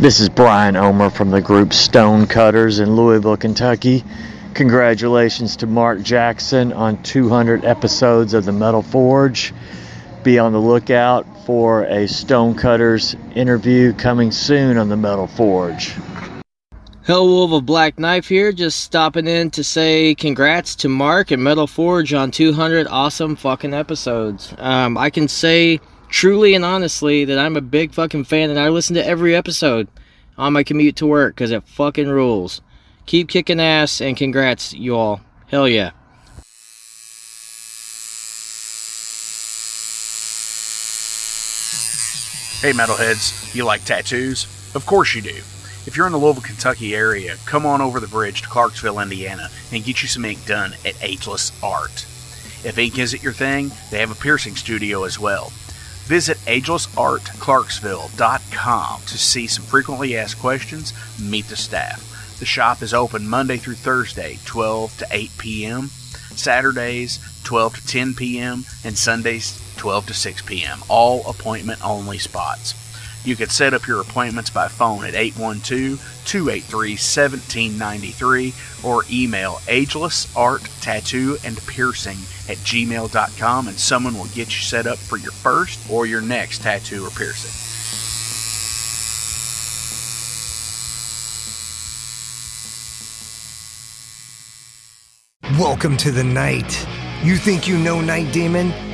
This is Brian Omer from the group Stonecutters in Louisville, Kentucky. Congratulations to Mark Jackson on 200 episodes of the Metal Forge. Be on the lookout for a Stonecutters interview coming soon on the Metal Forge. Hellwolf of Black Knife here, just stopping in to say congrats to Mark and Metal Forge on 200 awesome fucking episodes. Um, I can say truly and honestly that I'm a big fucking fan and I listen to every episode on my commute to work because it fucking rules. Keep kicking ass and congrats, you all. Hell yeah. Hey, metalheads, you like tattoos? Of course you do. If you're in the Louisville, Kentucky area, come on over the bridge to Clarksville, Indiana, and get you some ink done at Ageless Art. If ink isn't your thing, they have a piercing studio as well. Visit agelessartclarksville.com to see some frequently asked questions, meet the staff. The shop is open Monday through Thursday, 12 to 8 p.m., Saturdays, 12 to 10 p.m., and Sundays, 12 to 6 p.m., all appointment only spots. You can set up your appointments by phone at 812 283 1793 or email agelessarttattoo and piercing at gmail.com and someone will get you set up for your first or your next tattoo or piercing. Welcome to the night. You think you know Night Demon?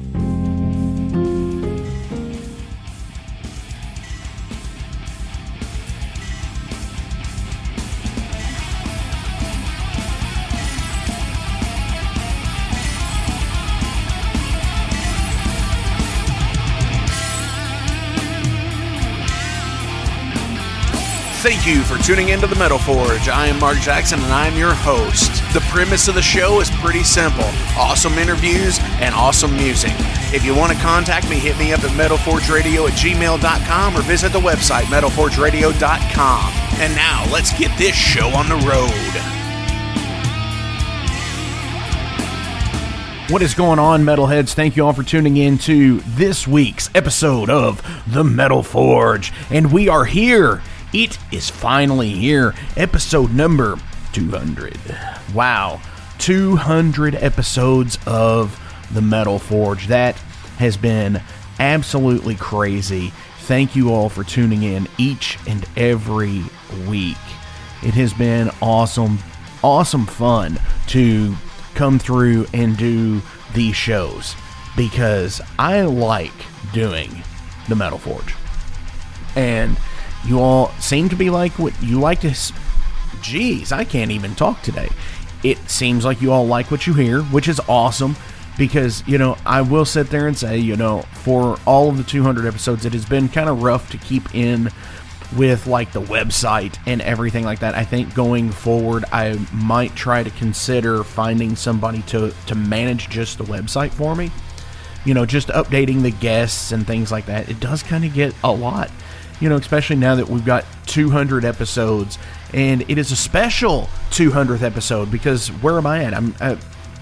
Thank you for tuning into the Metal Forge. I am Mark Jackson and I'm your host. The premise of the show is pretty simple awesome interviews and awesome music. If you want to contact me, hit me up at metalforgeradio at gmail.com or visit the website metalforgeradio.com. And now let's get this show on the road. What is going on, metalheads? Thank you all for tuning in to this week's episode of The Metal Forge. And we are here. It is finally here. Episode number 200. Wow. 200 episodes of The Metal Forge. That has been absolutely crazy. Thank you all for tuning in each and every week. It has been awesome, awesome fun to come through and do these shows because I like doing the Metal Forge. And you all seem to be like what you like to. Jeez, I can't even talk today. It seems like you all like what you hear, which is awesome because, you know, I will sit there and say, you know, for all of the 200 episodes, it has been kind of rough to keep in with like the website and everything like that. I think going forward, I might try to consider finding somebody to to manage just the website for me. You know, just updating the guests and things like that. It does kind of get a lot. You know, especially now that we've got 200 episodes, and it is a special 200th episode because where am I at? I'm uh,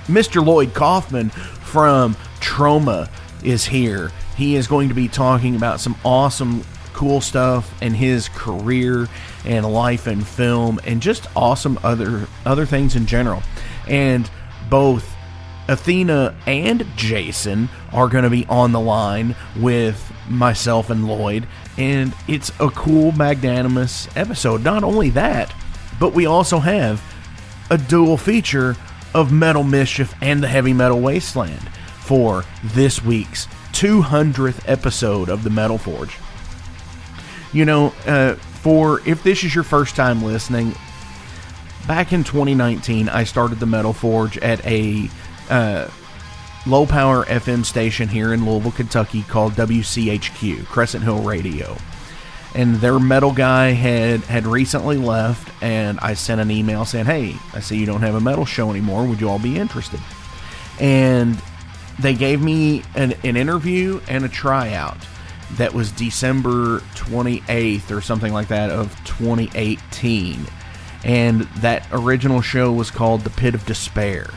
Mr. Lloyd Kaufman from Troma is here. He is going to be talking about some awesome cool stuff and his career and life in film and just awesome other other things in general. And both Athena and Jason are going to be on the line with myself and Lloyd, and it's a cool, magnanimous episode. Not only that, but we also have a dual feature of Metal Mischief and the Heavy Metal Wasteland for this week's 200th episode of the Metal Forge you know, uh, for if this is your first time listening, back in 2019, I started the Metal Forge at a uh, low power FM station here in Louisville, Kentucky called WCHQ, Crescent Hill Radio. And their metal guy had, had recently left, and I sent an email saying, Hey, I see you don't have a metal show anymore. Would you all be interested? And they gave me an, an interview and a tryout that was December 28th or something like that of 2018. And that original show was called The Pit of Despair.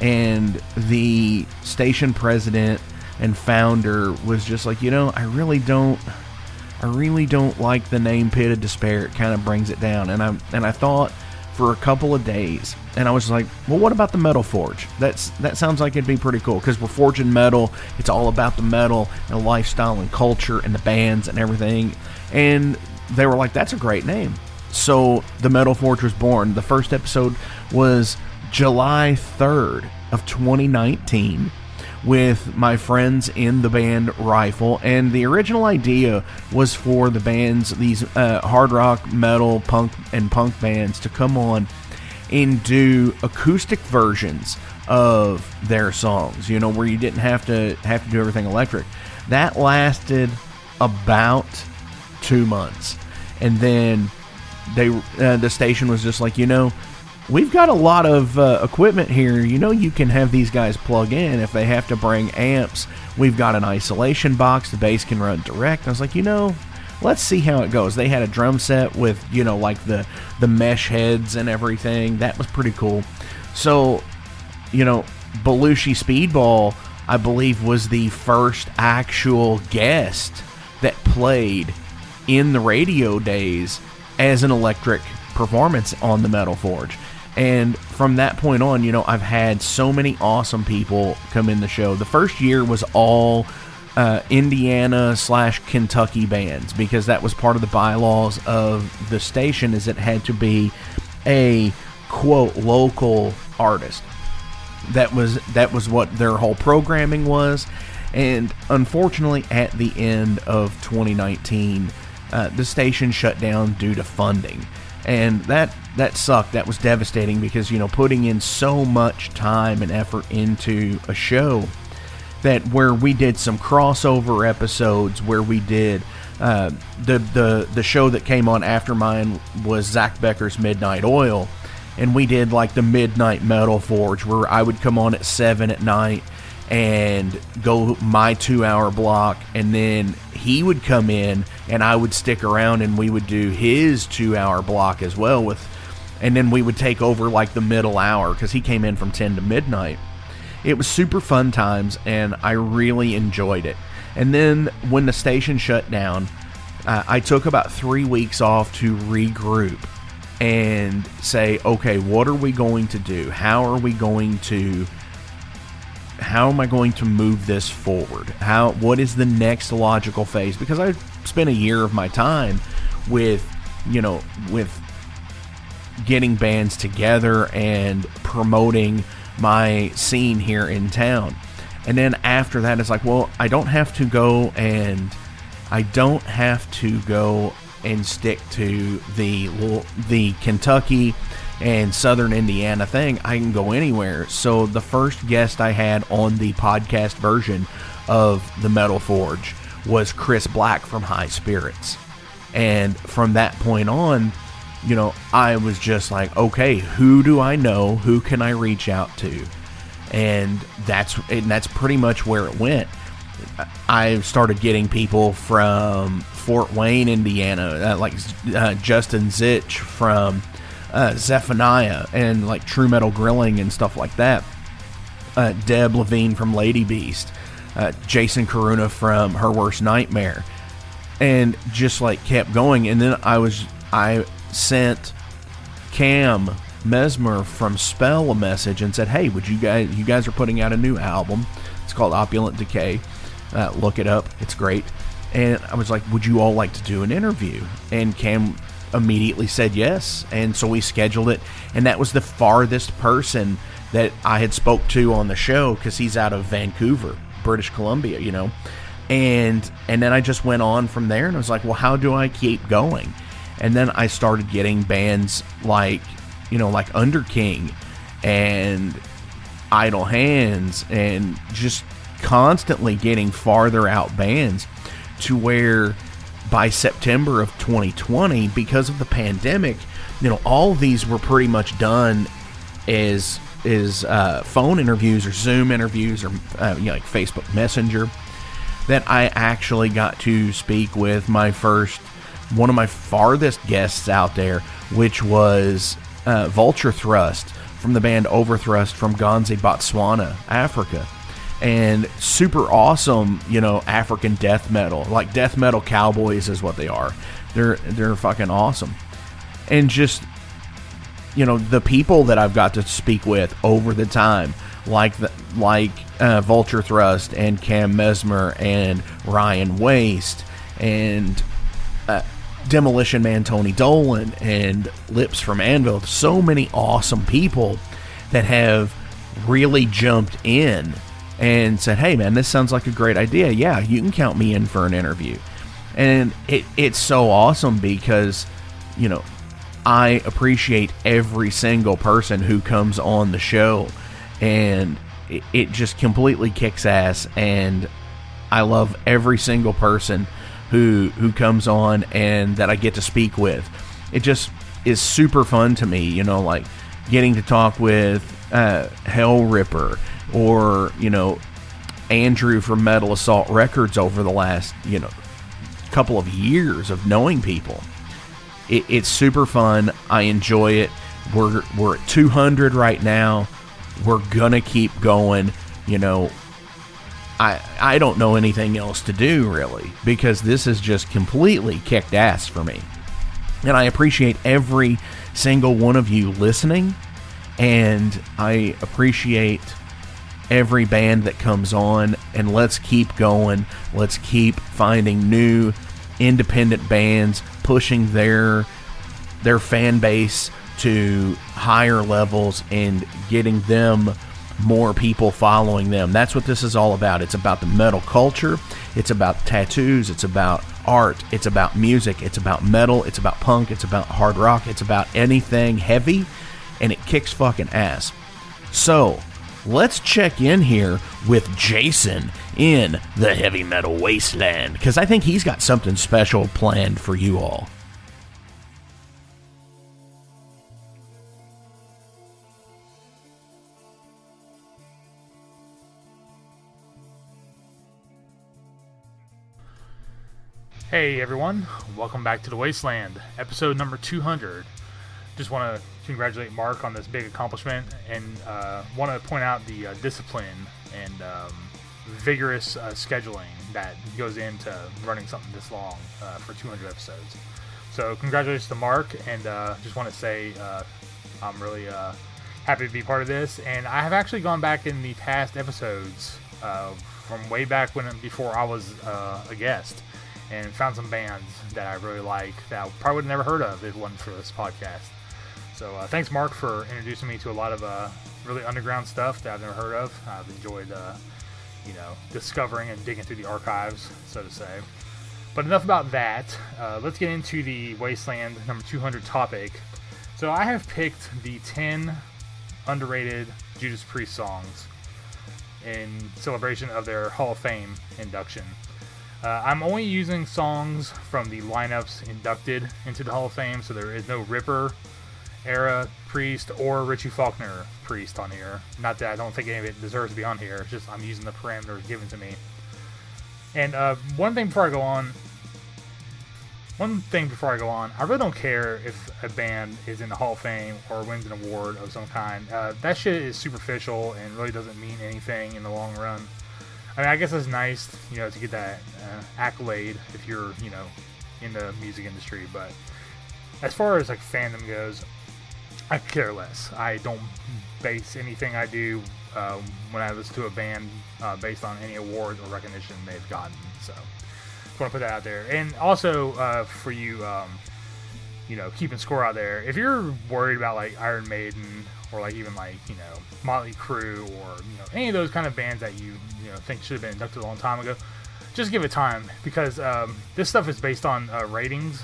And the station president and founder was just like, you know, I really don't I really don't like the name Pit of Despair. It kind of brings it down. And I and I thought for a couple of days, and I was like, well, what about the Metal Forge? That's that sounds like it'd be pretty cool because we're forging metal. It's all about the metal and lifestyle and culture and the bands and everything. And they were like, that's a great name. So the Metal Forge was born. The first episode was July 3rd of 2019 with my friends in the band Rifle, and the original idea was for the bands, these uh, hard rock, metal, punk, and punk bands, to come on and do acoustic versions of their songs. You know, where you didn't have to have to do everything electric. That lasted about two months, and then they uh, the station was just like, you know we've got a lot of uh, equipment here. You know, you can have these guys plug in if they have to bring amps. We've got an isolation box. The bass can run direct. I was like, you know, let's see how it goes. They had a drum set with you know like the the mesh heads and everything. That was pretty cool. So, you know, Belushi Speedball, I believe, was the first actual guest that played in the radio days as an electric performance on the Metal Forge. And from that point on, you know, I've had so many awesome people come in the show. The first year was all uh, Indiana slash Kentucky bands because that was part of the bylaws of the station is it had to be a quote local artist. That was that was what their whole programming was. And unfortunately, at the end of 2019, uh, the station shut down due to funding and that that sucked. That was devastating because you know putting in so much time and effort into a show that where we did some crossover episodes where we did uh, the the the show that came on after mine was Zach Becker's Midnight Oil, and we did like the Midnight Metal Forge where I would come on at seven at night and go my two hour block and then he would come in and I would stick around and we would do his two hour block as well with and then we would take over like the middle hour because he came in from 10 to midnight it was super fun times and I really enjoyed it and then when the station shut down uh, I took about three weeks off to regroup and say okay what are we going to do how are we going to how am I going to move this forward? How what is the next logical phase? Because I spent a year of my time with, you know, with getting bands together and promoting my scene here in town. And then after that it's like, well, I don't have to go and I don't have to go and stick to the the Kentucky and Southern Indiana thing, I can go anywhere. So the first guest I had on the podcast version of the Metal Forge was Chris Black from High Spirits. And from that point on, you know, I was just like, okay, who do I know? Who can I reach out to? And that's and that's pretty much where it went. I started getting people from Fort Wayne, Indiana, uh, like uh, Justin Zich from uh, Zephaniah and like True Metal Grilling and stuff like that. Uh, Deb Levine from Lady Beast, uh, Jason Karuna from Her Worst Nightmare, and just like kept going. And then I was I sent Cam Mesmer from Spell a message and said, "Hey, would you guys you guys are putting out a new album? It's called Opulent Decay. Uh, look it up. It's great." And I was like, "Would you all like to do an interview?" And Cam immediately said yes, and so we scheduled it. And that was the farthest person that I had spoke to on the show because he's out of Vancouver, British Columbia, you know. And and then I just went on from there, and I was like, "Well, how do I keep going?" And then I started getting bands like, you know, like Underking and Idle Hands and just constantly getting farther out bands to where by September of 2020, because of the pandemic, you know, all these were pretty much done as is uh, phone interviews or Zoom interviews or uh, you know, like Facebook Messenger. That I actually got to speak with my first one of my farthest guests out there, which was uh, Vulture Thrust from the band Overthrust from Gonze, Botswana, Africa. And super awesome, you know, African death metal. Like death metal cowboys is what they are. They're they're fucking awesome. And just you know, the people that I've got to speak with over the time, like the, like uh, Vulture Thrust and Cam Mesmer and Ryan Waste and uh, Demolition Man Tony Dolan and Lips from Anvil. So many awesome people that have really jumped in and said, "Hey, man, this sounds like a great idea. Yeah, you can count me in for an interview." And it, it's so awesome because, you know, I appreciate every single person who comes on the show, and it, it just completely kicks ass. And I love every single person who who comes on and that I get to speak with. It just is super fun to me, you know, like getting to talk with uh, Hell Ripper or you know Andrew from Metal Assault Records over the last you know couple of years of knowing people. It, it's super fun. I enjoy it. We're we're at 200 right now. We're gonna keep going. You know, I I don't know anything else to do really because this has just completely kicked ass for me. And I appreciate every single one of you listening and I appreciate every band that comes on and let's keep going. Let's keep finding new independent bands pushing their their fan base to higher levels and getting them more people following them. That's what this is all about. It's about the metal culture, it's about tattoos, it's about art, it's about music, it's about metal, it's about punk, it's about hard rock, it's about anything heavy, and it kicks fucking ass. So, let's check in here with Jason in the heavy metal wasteland because I think he's got something special planned for you all. Hey everyone, welcome back to the Wasteland, episode number 200. Just want to congratulate Mark on this big accomplishment and uh, want to point out the uh, discipline and um, vigorous uh, scheduling that goes into running something this long uh, for 200 episodes. So, congratulations to Mark, and uh, just want to say uh, I'm really happy to be part of this. And I have actually gone back in the past episodes from way back when before I was a guest and found some bands that I really like that I probably would have never heard of if it wasn't for this podcast. So uh, thanks, Mark, for introducing me to a lot of uh, really underground stuff that I've never heard of. I've enjoyed, uh, you know, discovering and digging through the archives, so to say. But enough about that. Uh, let's get into the Wasteland number 200 topic. So I have picked the 10 underrated Judas Priest songs in celebration of their Hall of Fame induction. Uh, I'm only using songs from the lineups inducted into the Hall of Fame, so there is no Ripper era Priest or Richie Faulkner Priest on here. Not that I don't think any of it deserves to be on here. It's just I'm using the parameters given to me. And uh, one thing before I go on, one thing before I go on, I really don't care if a band is in the Hall of Fame or wins an award of some kind. Uh, that shit is superficial and really doesn't mean anything in the long run. I mean, I guess it's nice, you know, to get that uh, accolade if you're, you know, in the music industry. But as far as like fandom goes, I care less. I don't base anything I do um, when I listen to a band uh, based on any awards or recognition they've gotten. So want to put that out there. And also uh, for you, um, you know, keeping score out there. If you're worried about like Iron Maiden or like even like you know Motley Crue or you know any of those kind of bands that you you know think should have been inducted a long time ago, just give it time because um, this stuff is based on uh, ratings,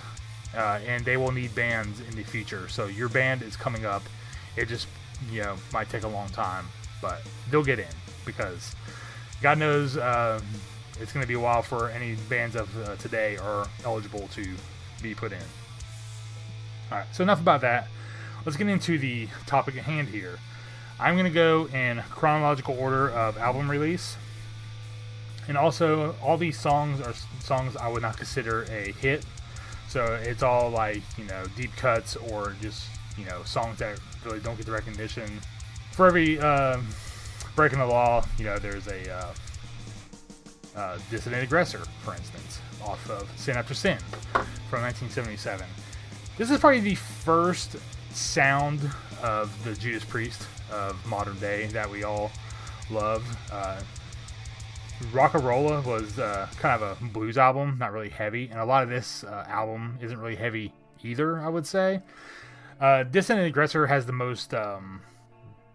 uh, and they will need bands in the future. So your band is coming up. It just you know might take a long time, but they'll get in because God knows. Uh, it's going to be a while for any bands of uh, today are eligible to be put in. All right, so enough about that. Let's get into the topic at hand here. I'm going to go in chronological order of album release. And also, all these songs are songs I would not consider a hit. So it's all like, you know, deep cuts or just, you know, songs that really don't get the recognition. For every uh, breaking the law, you know, there's a uh, uh, Dissident Aggressor, for instance, off of Sin After Sin from 1977. This is probably the first sound of the Judas Priest of modern day that we all love. Uh, Rocka Rolla was uh, kind of a blues album, not really heavy, and a lot of this uh, album isn't really heavy either, I would say. Uh, Aggressor has the most um,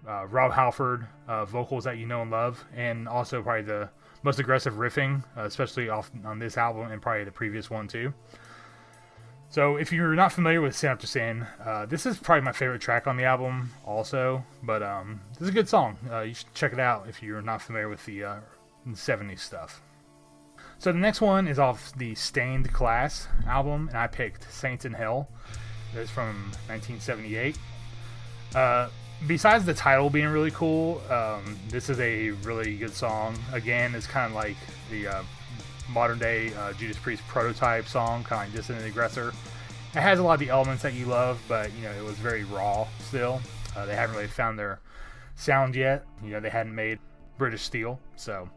uh, Rob Halford uh, vocals that you know and love, and also probably the most aggressive riffing, uh, especially off on this album and probably the previous one too. So if you're not familiar with Sin After Sin, uh, this is probably my favorite track on the album, also. But um, this is a good song. Uh, you should check it out if you're not familiar with the 70s uh, stuff. So the next one is off the Stained Class album, and I picked Saints in Hell. It's from 1978. Uh, besides the title being really cool, um, this is a really good song. Again, it's kind of like the uh, modern day uh, Judas Priest prototype song, kind of Dissident Aggressor. It has a lot of the elements that you love, but you know it was very raw still. Uh, they haven't really found their sound yet. You know they hadn't made British Steel, so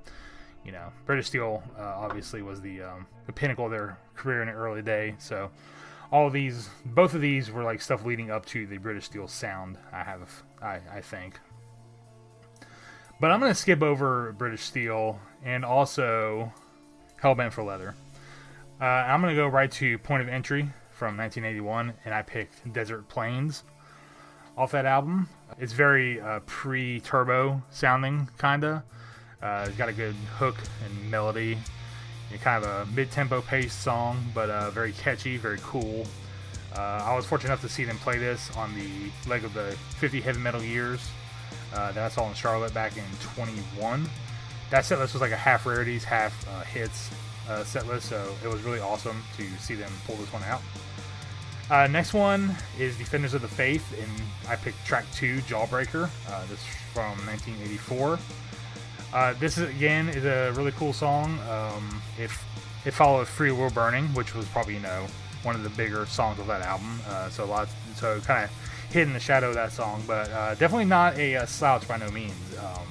you know British Steel uh, obviously was the um, the pinnacle of their career in the early day. So all of these, both of these were like stuff leading up to the British Steel sound. I have, I, I think. But I'm gonna skip over British Steel and also Hellbent for Leather. Uh, I'm gonna go right to Point of Entry from 1981, and I picked Desert Plains off that album. It's very uh, pre-turbo sounding, kinda. Uh, it's got a good hook and melody It's kind of a mid-tempo paced song, but uh, very catchy, very cool. Uh, I was fortunate enough to see them play this on the leg of the 50 Heavy Metal Years uh, that I saw in Charlotte back in 21. That set list was like a half rarities, half uh, hits uh, set list, so it was really awesome to see them pull this one out. Uh, next one is Defenders of the Faith, and I picked track two, Jawbreaker. Uh, this from 1984. Uh, this is again is a really cool song. Um, if it followed "Freewheel Burning," which was probably you know one of the bigger songs of that album. Uh, so lots, so kind of hid in the shadow of that song, but uh, definitely not a, a, slouch by no means. Um,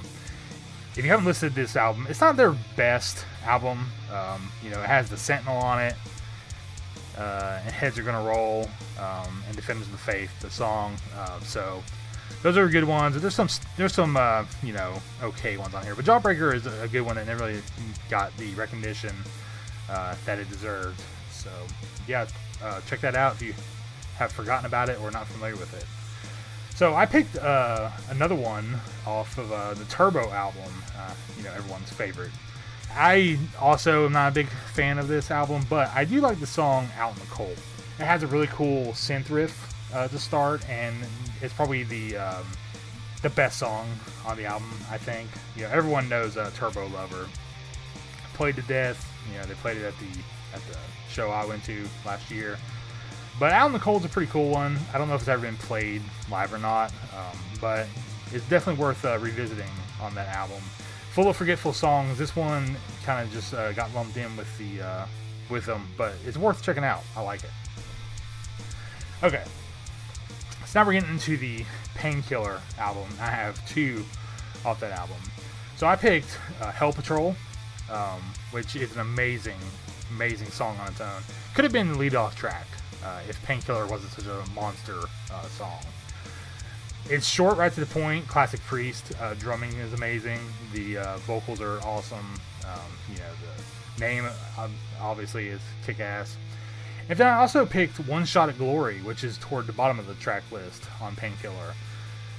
if you haven't listened to this album, it's not their best album. Um, you know, it has the Sentinel on it, uh, and Heads Are Gonna Roll, um, and Defenders of the Faith, the song. Uh, so those are good ones. There's some there's some uh, you know okay ones on here, but Jawbreaker is a good one that never really got the recognition uh, that it deserved. So yeah, uh, check that out if you have forgotten about it or not familiar with it. So I picked uh, another one off of uh, the Turbo album, uh, you know everyone's favorite. I also am not a big fan of this album, but I do like the song "Out in the Cold." It has a really cool synth riff uh, to start, and it's probably the um, the best song on the album. I think. You know, everyone knows uh, Turbo Lover. Played to death. You know, they played it at the at the show I went to last year. But Out in the Cold's a pretty cool one. I don't know if it's ever been played live or not, um, but it's definitely worth uh, revisiting on that album. Full of forgetful songs. This one kind of just uh, got lumped in with the uh, with them, but it's worth checking out. I like it. Okay, so now we're getting into the Painkiller album. I have two off that album. So I picked uh, Hell Patrol, um, which is an amazing, amazing song on its own. Could have been the lead off track uh, if Painkiller wasn't such a monster uh, song. It's short, right to the point. Classic Priest. Uh, drumming is amazing. The uh, vocals are awesome. Um, you know, the name obviously is kick ass. And then I also picked One Shot at Glory, which is toward the bottom of the track list on Painkiller.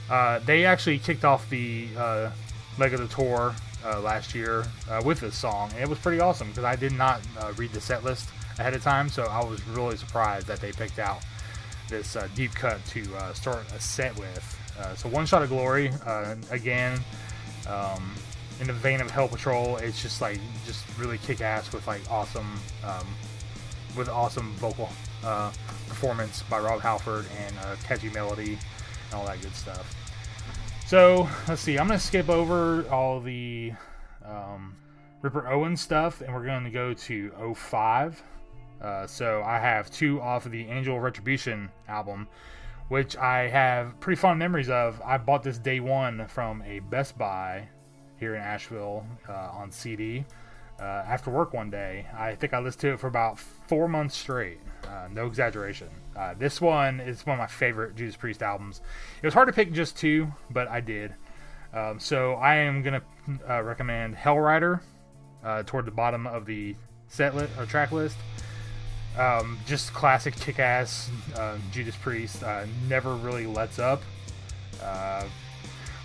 Uh, they actually kicked off the uh, leg of the tour last year with this song, and it was pretty awesome because I did not read the set list ahead of time, so I was really surprised that they picked out this uh, deep cut to start a set with. so, One Shot of Glory, again, um, in the vein of Hell Patrol, it's just like just really kick ass with like awesome. Um, with awesome vocal uh, performance by Rob Halford and a catchy melody and all that good stuff. So let's see. I'm gonna skip over all the um, Ripper Owen stuff, and we're going to go to 05. Uh, so I have two off of the Angel Retribution album, which I have pretty fond memories of. I bought this day one from a Best Buy here in Asheville uh, on CD uh, after work one day. I think I listened to it for about four months straight. Uh, no exaggeration. Uh, this one is one of my favorite Judas Priest albums. It was hard to pick just two, but I did. Um, so I am gonna uh, recommend Hellrider uh, toward the bottom of the set list or track list. Um, just classic kick-ass uh, Judas Priest. never really lets up.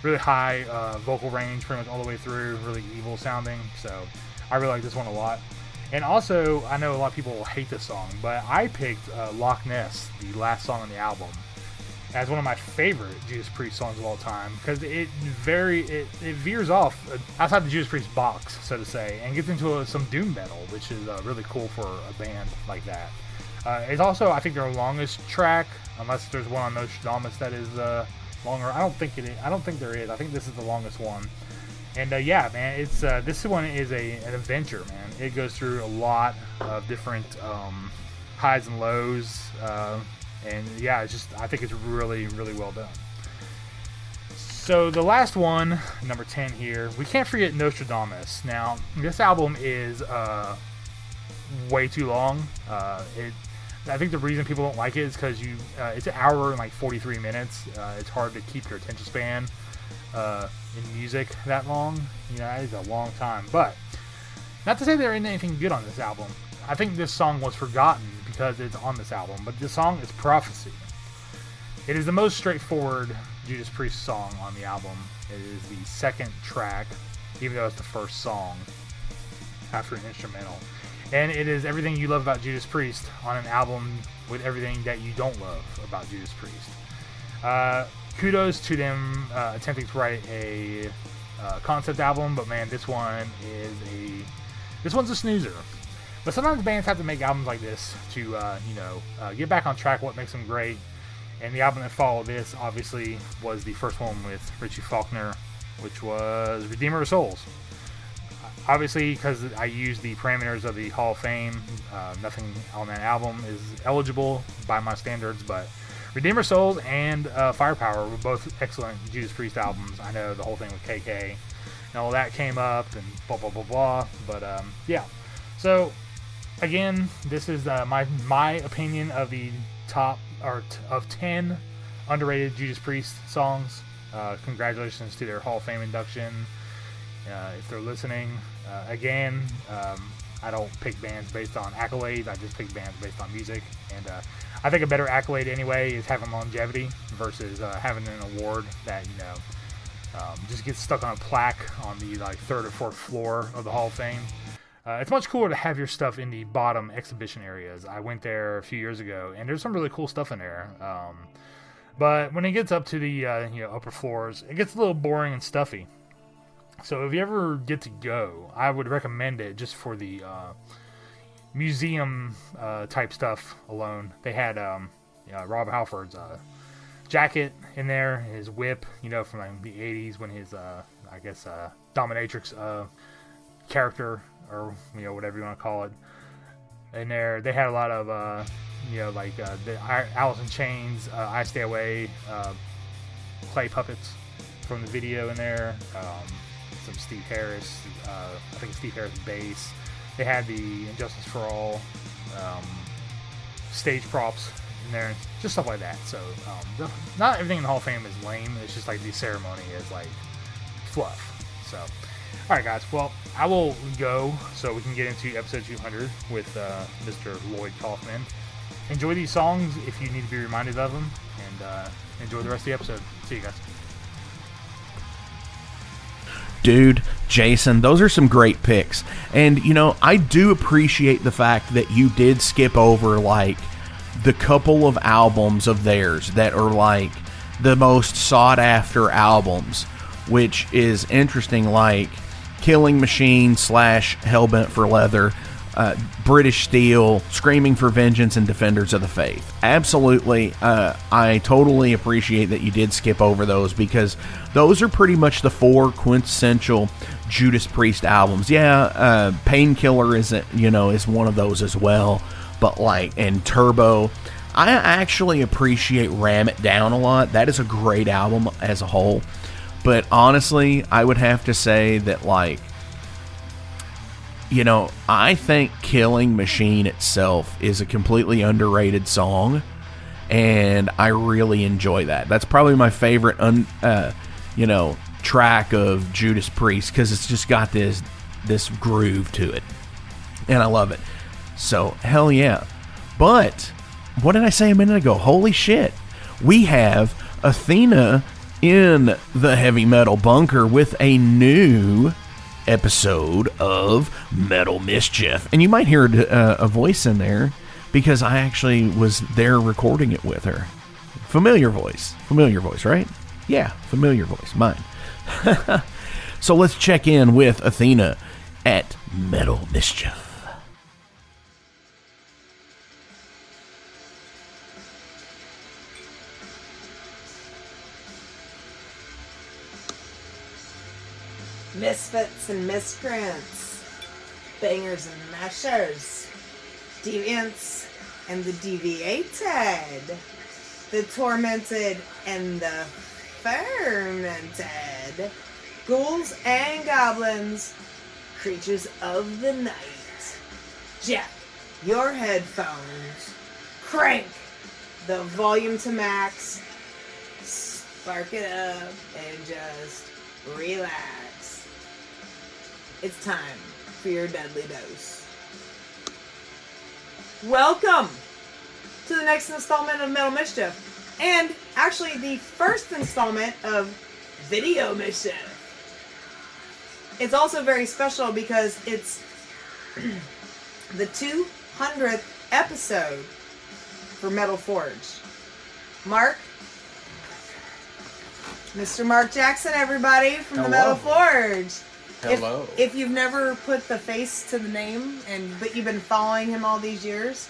really high vocal range, pretty much all the way through. Really evil sounding. So I really like this one a lot. And also, I know a lot of people hate this song, but I picked uh, Loch Ness, the last song on the album, as one of my favorite Judas Priest songs of all time because it very it, it veers off uh, outside the Judas Priest box, so to say, and gets into a, some doom metal, which is uh, really cool for a band like that. Uh, it's also, I think, their longest track, unless there's one on Nostradamus that is uh, longer. I don't think it. Is, I don't think there is. I think this is the longest one. And uh, yeah, man, it's uh, this one is a an adventure, man. It goes through a lot of different um, highs and lows, and yeah, it's just I think it's really really well done. So the last one, number ten here, we can't forget Nostradamus. Now this album is uh, way too long. Uh, it I think the reason people don't like it is because you uh, it's an hour and like 43 minutes. Uh, it's hard to keep your attention span uh, in music that long. You know, is a long time. But not to say there isn't anything good on this album. I think this song was forgotten because it's on this album, but the song is Prophecy. It is the most straightforward Judas Priest song on the album. It is the second track, even though it's the first song after an instrumental. And it is everything you love about Judas Priest on an album with everything that you don't love about Judas Priest. Uh, kudos to them uh, attempting to write a uh, concept album, but man, this one is a this one's a snoozer. But sometimes bands have to make albums like this to uh, you know uh, get back on track. What makes them great? And the album that followed this, obviously, was the first one with Richie Faulkner, which was Redeemer of Souls. Obviously, because I used the parameters of the Hall of Fame, uh, nothing on that album is eligible by my standards, but Redeemer of Souls and uh, Firepower were both excellent Judas Priest albums. I know the whole thing with KK and all that came up and blah blah blah blah. But um, yeah, so again, this is uh, my my opinion of the top or t- of ten underrated Judas Priest songs. Uh, congratulations to their Hall of Fame induction. Uh, if they're listening, uh, again, um, I don't pick bands based on accolades. I just pick bands based on music, and uh, I think a better accolade anyway is having longevity versus uh, having an award that you know um, just gets stuck on a plaque on the like third or fourth floor of the Hall of Fame. Uh, it's much cooler to have your stuff in the bottom exhibition areas. I went there a few years ago, and there's some really cool stuff in there. Um, but when it gets up to the uh, you know upper floors, it gets a little boring and stuffy. So if you ever get to go, I would recommend it just for the uh, museum uh, type stuff alone. They had um, yeah, Rob Halford's uh, jacket in there, his whip, you know, from like, the 80s when his, uh, I guess, dominatrix character, or, you know, whatever you want to call it, in there. They had a lot of, uh, you know, like uh, the Alice in Chains, uh, I Stay Away, uh, clay puppets from the video in there. Um, some Steve Harris, uh, I think Steve Harris bass. They had the And Justice for All um, stage props in there, just stuff like that. So um, not everything in the Hall of Fame is lame. It's just like the ceremony is like fluff. So, all right, guys. Well, I will go so we can get into episode 200 with uh, Mr. Lloyd Kaufman. Enjoy these songs if you need to be reminded of them, and uh, enjoy the rest of the episode. See you guys. dude, Jason, those are some great picks. And, you know, I do appreciate the fact that you did skip over, like, the couple of albums of theirs that are, like, the most sought after albums, which is interesting, like Killing Machine slash Hellbent for Leather. Uh, British Steel, Screaming for Vengeance, and Defenders of the Faith. Absolutely, uh, I totally appreciate that you did skip over those because those are pretty much the four quintessential Judas Priest albums. Yeah, uh, Painkiller is you know is one of those as well, but like and Turbo. I actually appreciate Ram It Down a lot. That is a great album as a whole. But honestly, I would have to say that like you know, I think Killing Machine itself is a completely underrated song, and I really enjoy that. That's probably my favorite, un, uh, you know, track of Judas Priest because it's just got this this groove to it, and I love it. So hell yeah! But what did I say a minute ago? Holy shit! We have Athena in the heavy metal bunker with a new episode of Metal Mischief. And you might hear uh, a voice in there because I actually was there recording it with her. Familiar voice. Familiar voice, right? Yeah, familiar voice. Mine. so let's check in with Athena at Metal Mischief. Misfits and miscreants, bangers and mashers, deviants and the deviated, the tormented and the fermented, ghouls and goblins, creatures of the night. Jack your headphones, crank the volume to max, spark it up, and just relax. It's time for your deadly dose. Welcome to the next installment of Metal Mischief, and actually the first installment of Video Mischief. It's also very special because it's the 200th episode for Metal Forge. Mark, Mr. Mark Jackson, everybody from the Metal Forge. Hello. If, if you've never put the face to the name, and but you've been following him all these years,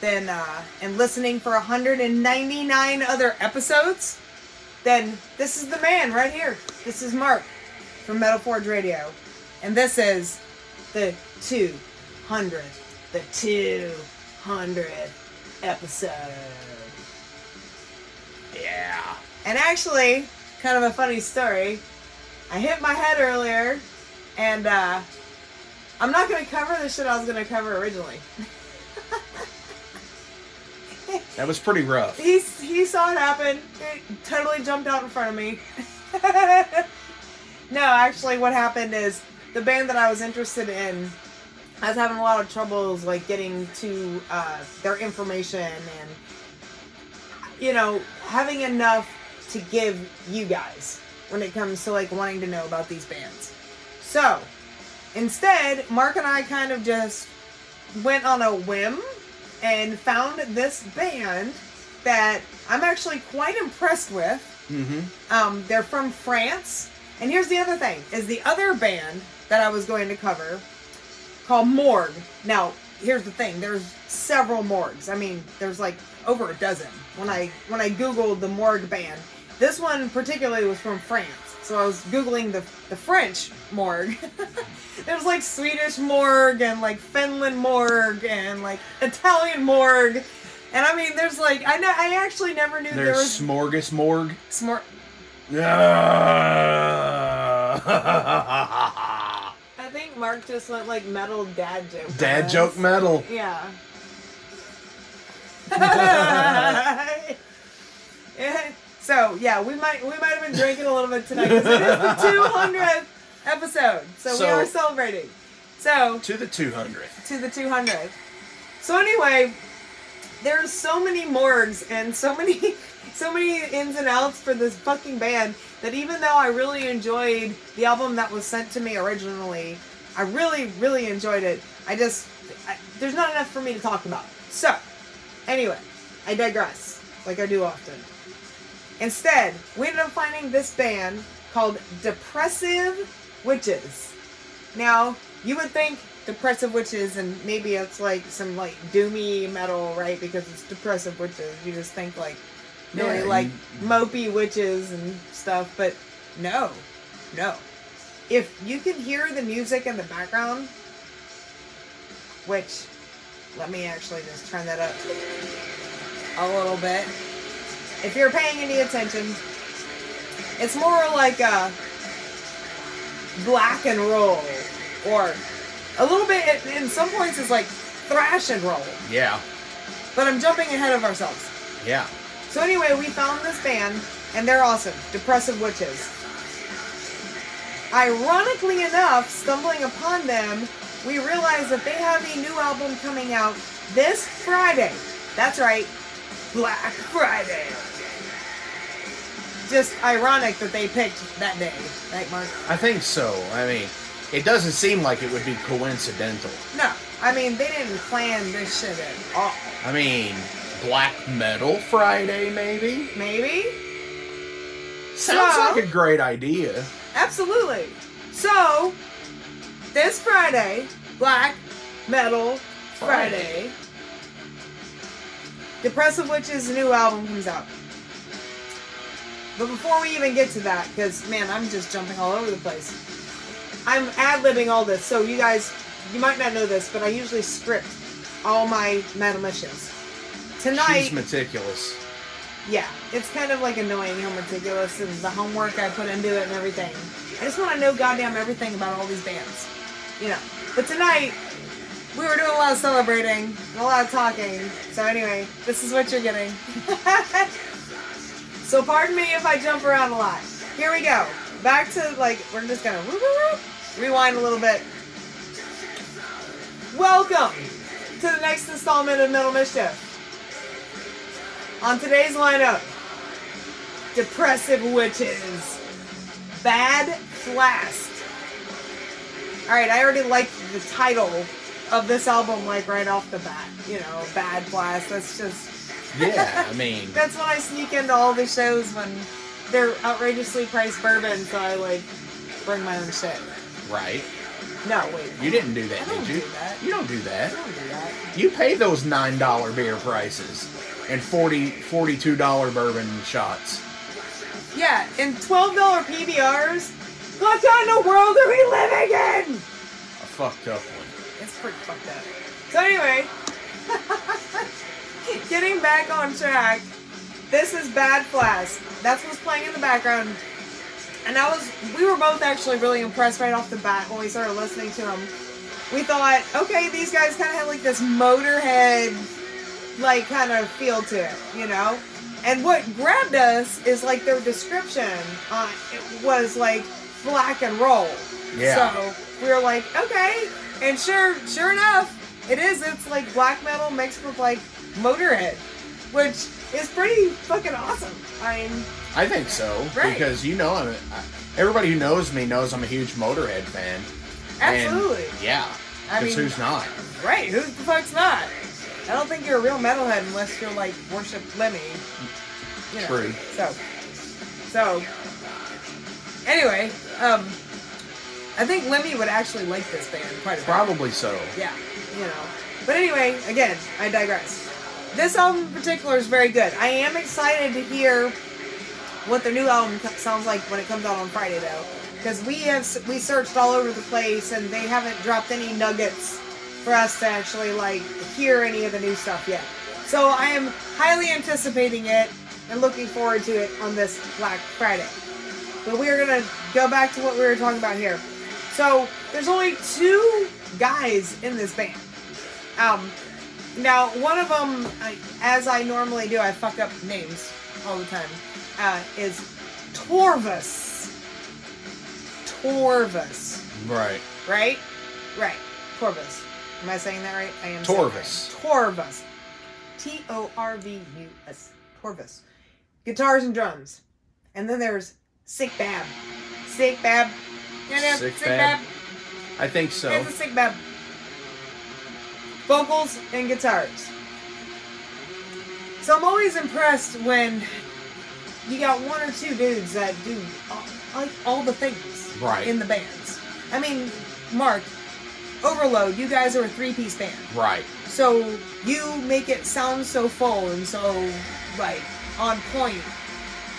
then uh, and listening for 199 other episodes, then this is the man right here. This is Mark from Metal Forge Radio, and this is the 200th, the 200th episode. Yeah. And actually, kind of a funny story. I hit my head earlier, and uh, I'm not going to cover the shit I was going to cover originally. That was pretty rough. He, he saw it happen. It totally jumped out in front of me. no, actually, what happened is the band that I was interested in, I was having a lot of troubles like getting to uh, their information and you know having enough to give you guys when it comes to like wanting to know about these bands. So instead, Mark and I kind of just went on a whim and found this band that I'm actually quite impressed with. Mm-hmm. Um, they're from France, And here's the other thing: is the other band that I was going to cover called Morgue. Now, here's the thing: there's several morgues. I mean, there's like over a dozen. When I when I googled the Morgue band, this one particularly was from France. So I was googling the the French morgue. There's like Swedish morgue and like Finland morgue and like Italian morgue. And I mean, there's like I know I actually never knew there There's was smorgasmorg. smor- Dad I think Mark just went like metal dad joke. on us. joke metal. Yeah. Yeah. So yeah, we might we might have been drinking a little bit tonight because it is the 200th episode, so, we are celebrating. So To the 200th. to the 200th. So anyway, there's so many morgues and so many so many ins and outs for this fucking band that even though I really enjoyed the album that was sent to me originally, I really really enjoyed it. I just I, there's not enough for me to talk about. So, anyway, I digress like I do often. Instead, we ended up finding this band called Depressive Witches. Now, you would think depressive witches and maybe it's like some like doomy metal, right? Because it's depressive witches. You just think like really Yeah, like you- mopey witches and stuff, but no. No. If you can hear the music in the background, which let me actually just turn that up a little bit. If you're paying any attention, it's more like a black and roll. Or a little bit in some points it's like thrash and roll. Yeah. but i'm jumping ahead of ourselves. Yeah. so anyway we found this band and they're awesome. Depressive witches. Ironically enough stumbling upon them we realized that they have a new album coming out this friday. That's right. Black friday just ironic that they picked that day right mark I think so. I mean, it doesn't seem like it would be coincidental. No, I mean they didn't plan this shit at all. I mean, Black Metal Friday, maybe? Maybe, Sounds So- like a great idea. absolutely. So this Friday, Black Metal Friday, Depressive Witch's new album comes out. But before we even get to that, because man, I'm just jumping all over the place. I'm ad libbing all this, so you guys, you might not know this, but I usually script all my metal missions. Tonight, She's meticulous. Yeah, it's kind of like annoying how meticulous and the homework I put into it and everything. I just want to know goddamn everything about all these bands, you know. But tonight we were doing a lot of celebrating and a lot of talking. So anyway, this is what you're getting. so pardon me if I jump around a lot. Here we go. Back to like we're just gonna rewind a little bit. Welcome to the next installment of Metal Mischief. On today's lineup, Depressive Witches, Bad Flask. Alright, I already liked the title of this album, like right off the bat. You know, Bad Flask. That's just. Yeah, I mean, That's when I sneak into all the shows when they're outrageously priced bourbon, so I like bring my own shit. right? No, wait. You didn't do that, I did you? do that. You don't do that. I don't do that. You pay those $9 beer prices and 40 $42 bourbon shots. Yeah, and $12 PBRs? What kind of world are we living in? A fucked up one. It's pretty fucked up. So anyway, getting back on track, this is Bad Flask. That's what's playing in the background. And I was, we were both actually really impressed right off the bat when we started listening to them. We thought, okay, these guys kind of have like this Motorhead, like kind of feel to it, you know? And what grabbed us is like their description uh, it was like black and roll. Yeah. So we were like, okay. And sure, sure enough, it is. It's like black metal mixed with like Motorhead, which is pretty fucking awesome. I mean, I think so Right. because you know I'm. I, everybody who knows me knows I'm a huge Motorhead fan. And, absolutely. yeah. Because who's not? Right, who the fuck's not? I don't think you're a real metalhead unless you're like worship Lemmy. You know, True. So, so Anyway, um, I think Lemmy would actually like this band quite a bit. Probably so. Yeah, you know. But anyway, again, I digress. This album in particular is very good. I am excited to hear what their new album sounds like when it comes out on Friday, though, because we have we searched all over the place and they haven't dropped any nuggets for us to actually like hear any of the new stuff yet. So I am highly anticipating it and looking forward to it on this Black Friday. But we are gonna go back to what we were talking about here. So there's only two guys in this band. Um, now one of them, I, as I normally do, I fuck up names all the time. Uh, is Torvus. Torvus, Right. right? Right. Torvus. Am I saying that right? I am. Torvus. right. Torvus. T O R V U S. Torvus. Guitars and drums. And then there's Sick Bab. Sick Bab. Sick Sick Bab. Bab. I think so. It's a Sick Bab. Vocals and guitars. So I'm always impressed when you got one or two dudes that do all, like all the things Right. in the bands. I mean, Mark, Overload, you guys are a three-piece band. Right. So you make it sound so full and so like on point.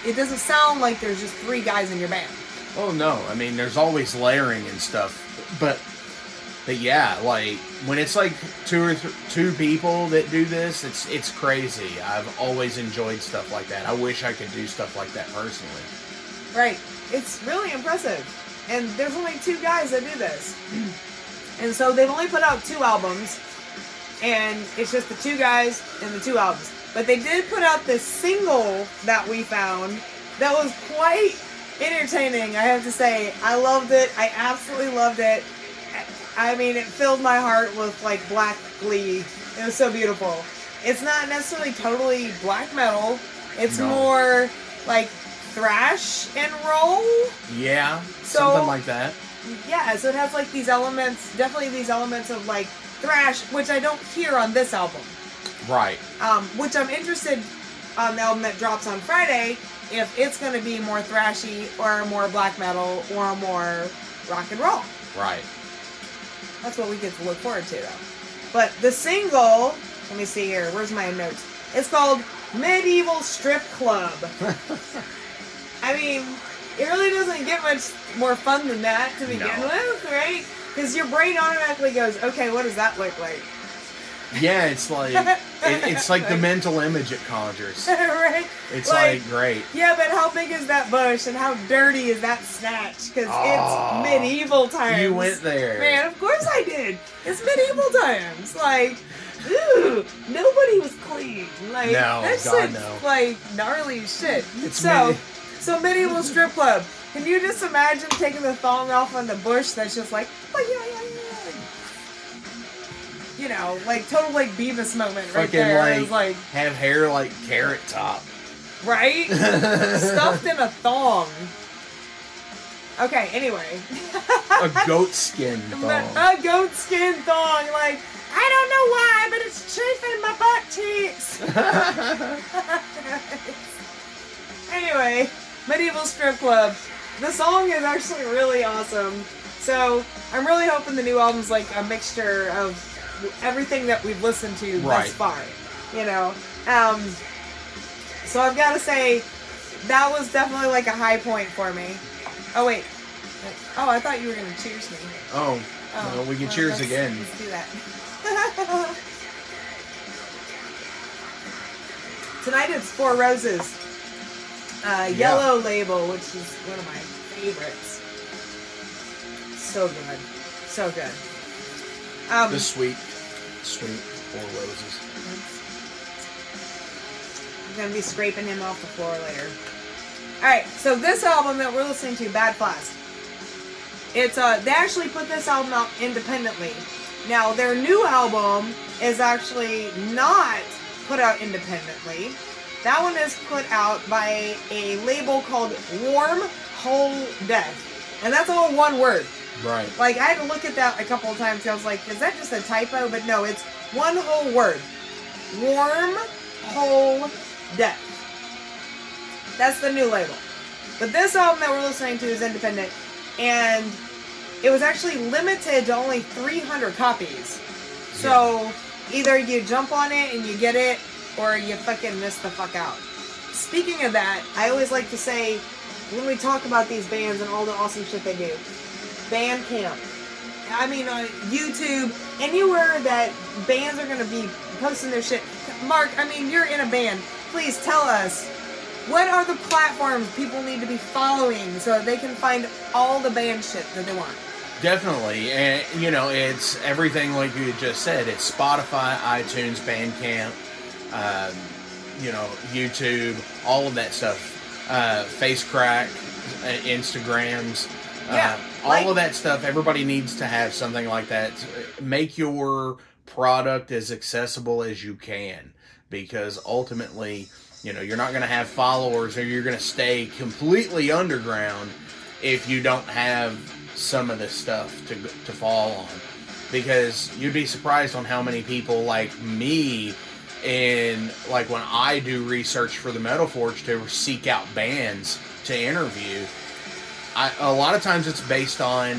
It doesn't sound like there's just three guys in your band. Oh no, I mean there's always layering and stuff, but but yeah, like when it's like two or th- two people that do this, it's it's crazy. I've always enjoyed stuff like that. I wish I could do stuff like that personally. Right. It's really impressive. And there's only two guys that do this. and so they've only put out two albums. And it's just the two guys and the two albums. But they did put out this single that we found that was quite entertaining, I have to say. I loved it. I absolutely loved it. I mean, it filled my heart with like black glee. It was so beautiful. It's not necessarily totally black metal. It's No. more like thrash and roll. Yeah, So- something like that. Yeah, so it has like these elements, definitely these elements of like thrash, which I don't hear on this album. Right. Um, which I'm interested on the album that drops on Friday if it's going to be more thrashy or more black metal or more rock and roll. Right. That's what we get to look forward to, though. But the single, let me see here. Where's my notes? It's called Medieval Strip Club. I mean, it really doesn't get much more fun than that to begin No. with, right? Because your brain automatically goes, okay, what does that look like? Yeah, it's like it, it's like the mental image it conjures. right? It's like, great. Yeah, but how big is that bush and how dirty is that snatch? Because Oh, it's medieval times. You went there. Man, of course I did. It's medieval times. Like, ooh, nobody was clean. Like, No, that God, no. like gnarly shit. It's so, so medieval strip club. Can you just imagine taking the thong off on the bush that's just like, oh, you know, like total like Beavis moment right Fucking there. like, was like, have hair like carrot top. right? Stuffed in a thong. Okay, anyway. A goat skin thong. A goat skin thong, like, I don't know why, but it's chafing my butt cheeks. anyway, Medieval Strip Club. The song is actually really awesome. So I'm really hoping the new album's like a mixture of everything that we've listened to Right. thus far. You know? Um so I've gotta say that was definitely like a high point for me. Oh wait. Oh, I thought you were gonna cheers me. Oh, Oh, no, we can well, cheers let's- again. Let's do that. Tonight it's Four Roses. Uh, yellow label, which is one of my favorites. So good. So good. Um, The sweet, sweet four roses. I'm gonna be scraping him off the floor later. Alright, so this album that we're listening to, Bad Flask. It's uh they actually put this album out independently. Now their new album is actually not put out independently. That one is put out by a label called Warm Whole Death. And that's all one word. Right. Like I had to look at that a couple of times. I was like, is that just a typo? But no, it's one whole word. Warm whole death. That's the new label. But this album that we're listening to is independent, and it was actually limited to only 300 copies. So either you jump on it and you get it, or you fucking miss the fuck out. Speaking of that, I always like to say when we talk about these bands and all the awesome shit they do, Bandcamp. I mean, on YouTube, anywhere that bands are going to be posting their shit. Mark, I mean, you're in a band. Please tell us what are the platforms people need to be following so that they can find all the band shit that they want. Definitely, and you know, it's everything like you just said. It's Spotify, iTunes, Bandcamp, um, you know, YouTube, all of that stuff. Uh, Face Crack, uh, Instagrams, Yeah, uh, like- all of that stuff. Everybody needs to have something like that. Make your product as accessible as you can, because ultimately, you know, you're not going to have followers, or you're going to stay completely underground if you don't have some of this stuff to to fall on because you'd be surprised on how many people like me and like when I do research for the Metal Forge to seek out bands to interview I, a lot of times it's based on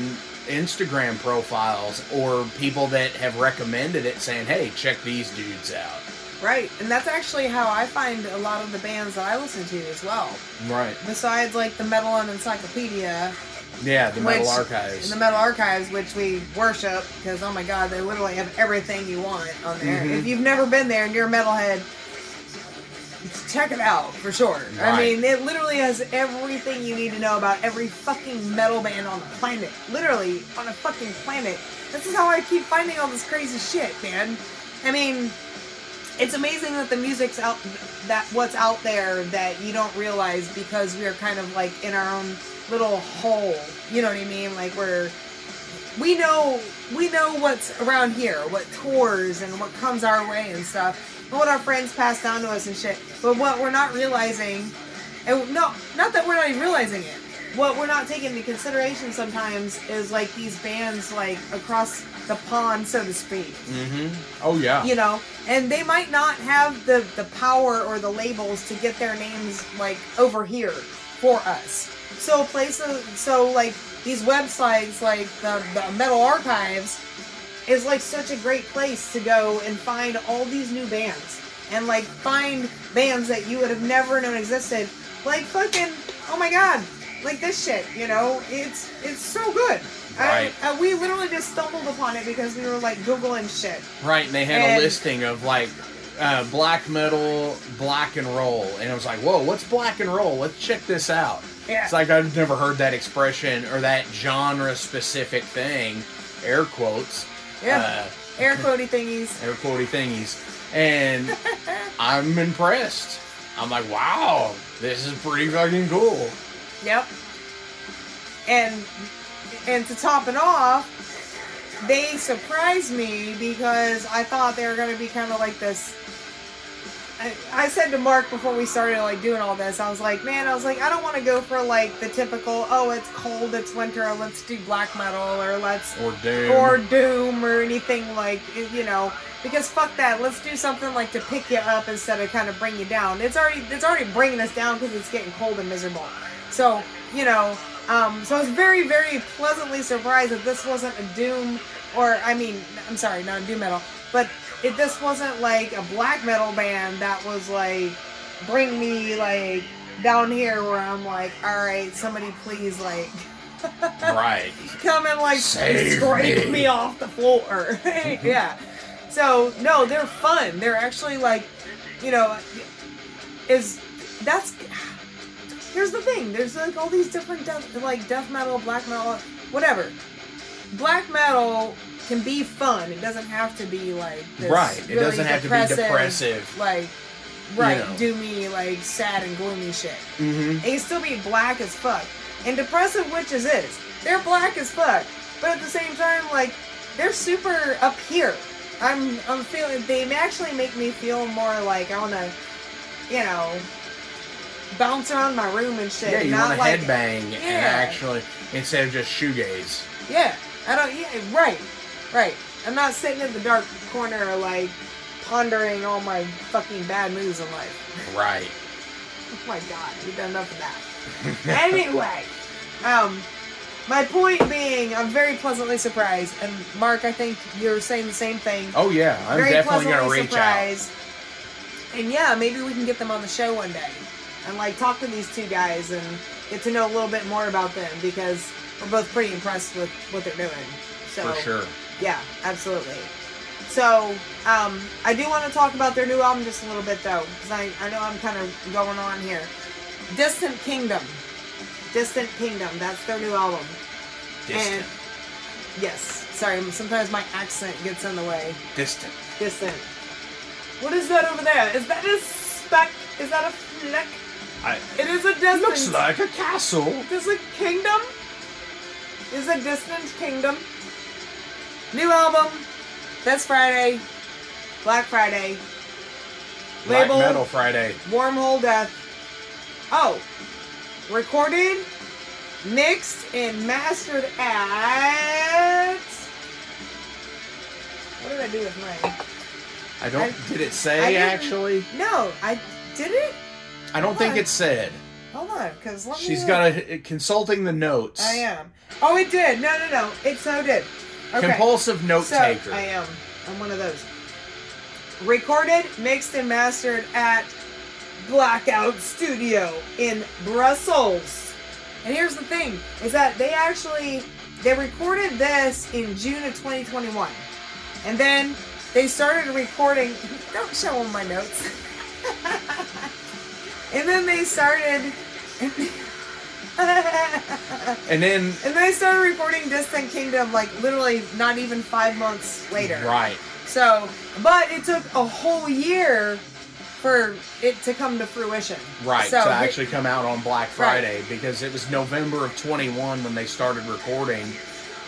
Instagram profiles or people that have recommended it saying hey check these dudes out Right, and that's actually how I find a lot of the bands that I listen to as well. right Besides, like the Metal and Encyclopedia, yeah the Metal Which- Archives and the Metal Archives, which we worship because oh my god, they literally have everything you want on there. Mhm. If you've never been there and you're a metalhead, check it out for sure. I mean, it literally has everything you need to know about every fucking metal band on the planet. Literally on a fucking planet. This is how I keep finding all this crazy shit, man. I mean, it's amazing that the music's out that what's out there that you don't realize because we are kind of like in our own little hole you know what i mean like we're we know we know what's around here what tours and what comes our way and stuff what our friends pass down to us and shit. But what we're not realizing and no not that we're not even realizing it. What we're not taking into consideration sometimes is like these bands like across the pond so to speak. Mm-hmm. oh yeah. You know? And they might not have the the power or the labels to get their names like over here for us. So places so like these websites like the, the metal archives is like such a great place to go and find all these new bands and like find bands that you would have never known existed like fucking oh my god like this shit you know it's it's so good Right. I, I, we literally just stumbled upon it because we were like googling shit Right, and they had And- a listing of like uh, black metal, black and roll, and it was like, whoa, what's black and roll? Let's check this out. Yeah. It's like I've never heard that expression or that genre specific thing, air quotes, Yeah. Uh, air quotey thingies. air quotey thingies, and I'm impressed. I'm like, wow, this is pretty fucking cool. Yep. And and to top it off, they surprised me because I thought they were gonna be kind of like this. I, I said to Mark before we started like doing all this, I was like, man, I was like, I don't want to go for like the typical, oh, it's cold, it's winter, let's do black metal or let's Or doom. or doom or anything like you know because fuck that let's do something like to pick you up instead of kind of bring you down it's already it's already bringing us down because it's getting cold and miserable so you know um, so i was very very pleasantly surprised that this wasn't a doom or i mean i'm sorry not a doom metal but it this wasn't like a black metal band that was like bring me like down here where i'm like all right somebody please like right. come and like Save scrape me. me. off the floor. yeah. So no, they're fun. They're actually like, you know, is that's here's the thing. There's like all these different death, like death metal, black metal, whatever. Black metal can be fun. It doesn't have to be like this Right. It really doesn't have to be depressive. Like right, know. do me like sad and gloomy shit. Mm-hmm. It can still be black as fuck. And Depressive Witches is. They're black as fuck. But at the same time, like, they're super up here. I'm I'm feeling they actually make me feel more like I wanna, you know, bounce around my room and shit. Yeah, you not want to like headbang and Yeah. actually instead of just shoegaze. Yeah. I don't yeah, right. Right. I'm not sitting in the dark corner like pondering all my fucking bad moves in life. Right. oh my god, we've done enough of that. anyway, um, my point being, I'm very pleasantly surprised, and Mark, I think you're saying the same thing. Oh yeah, I'm very definitely gonna pleasantly reach out. surprised. And yeah, maybe we can get them on the show one day, and like talk to these two guys and get to know a little bit more about them because we're both pretty impressed with what they're doing. So For sure. Yeah, absolutely. So, um, I do want to talk about their new album just a little bit though, because I, I know I'm kind of going on here. Distant Kingdom. Distant Kingdom, that's their new album. Distant. And yes, sorry, sometimes my accent gets in the way. Distant. Distant. What is that over there? Is that a speck? Is that a fleck? I, It is a distant. looks like a castle. Is a kingdom? Is a distant kingdom? New album. This Friday. Black Friday. Black Label Metal Friday. Wormhole Death. Oh. Recorded, mixed, and mastered at. What did I do with mine? I don't. I- did it say actually? No, I did it. I don't think on. it said. Hold on, because let me. She's got a consulting the notes. I am. Oh, it did. No, no, no. It so did. Okay. Compulsive note taker. so, taker. I am. I'm one of those. Recorded, mixed, and mastered at Blackout Studio in Brussels. And here's the thing: is that they actually they recorded this in June of 2021, and then they started recording. Don't show them my notes. and then they started. And then And then I started recording Distant Kingdom like literally not even five months later. right. So, but it took a whole year for it to come to fruition. Right, So to actually come out on Black Friday because it was November of 21 when they started recording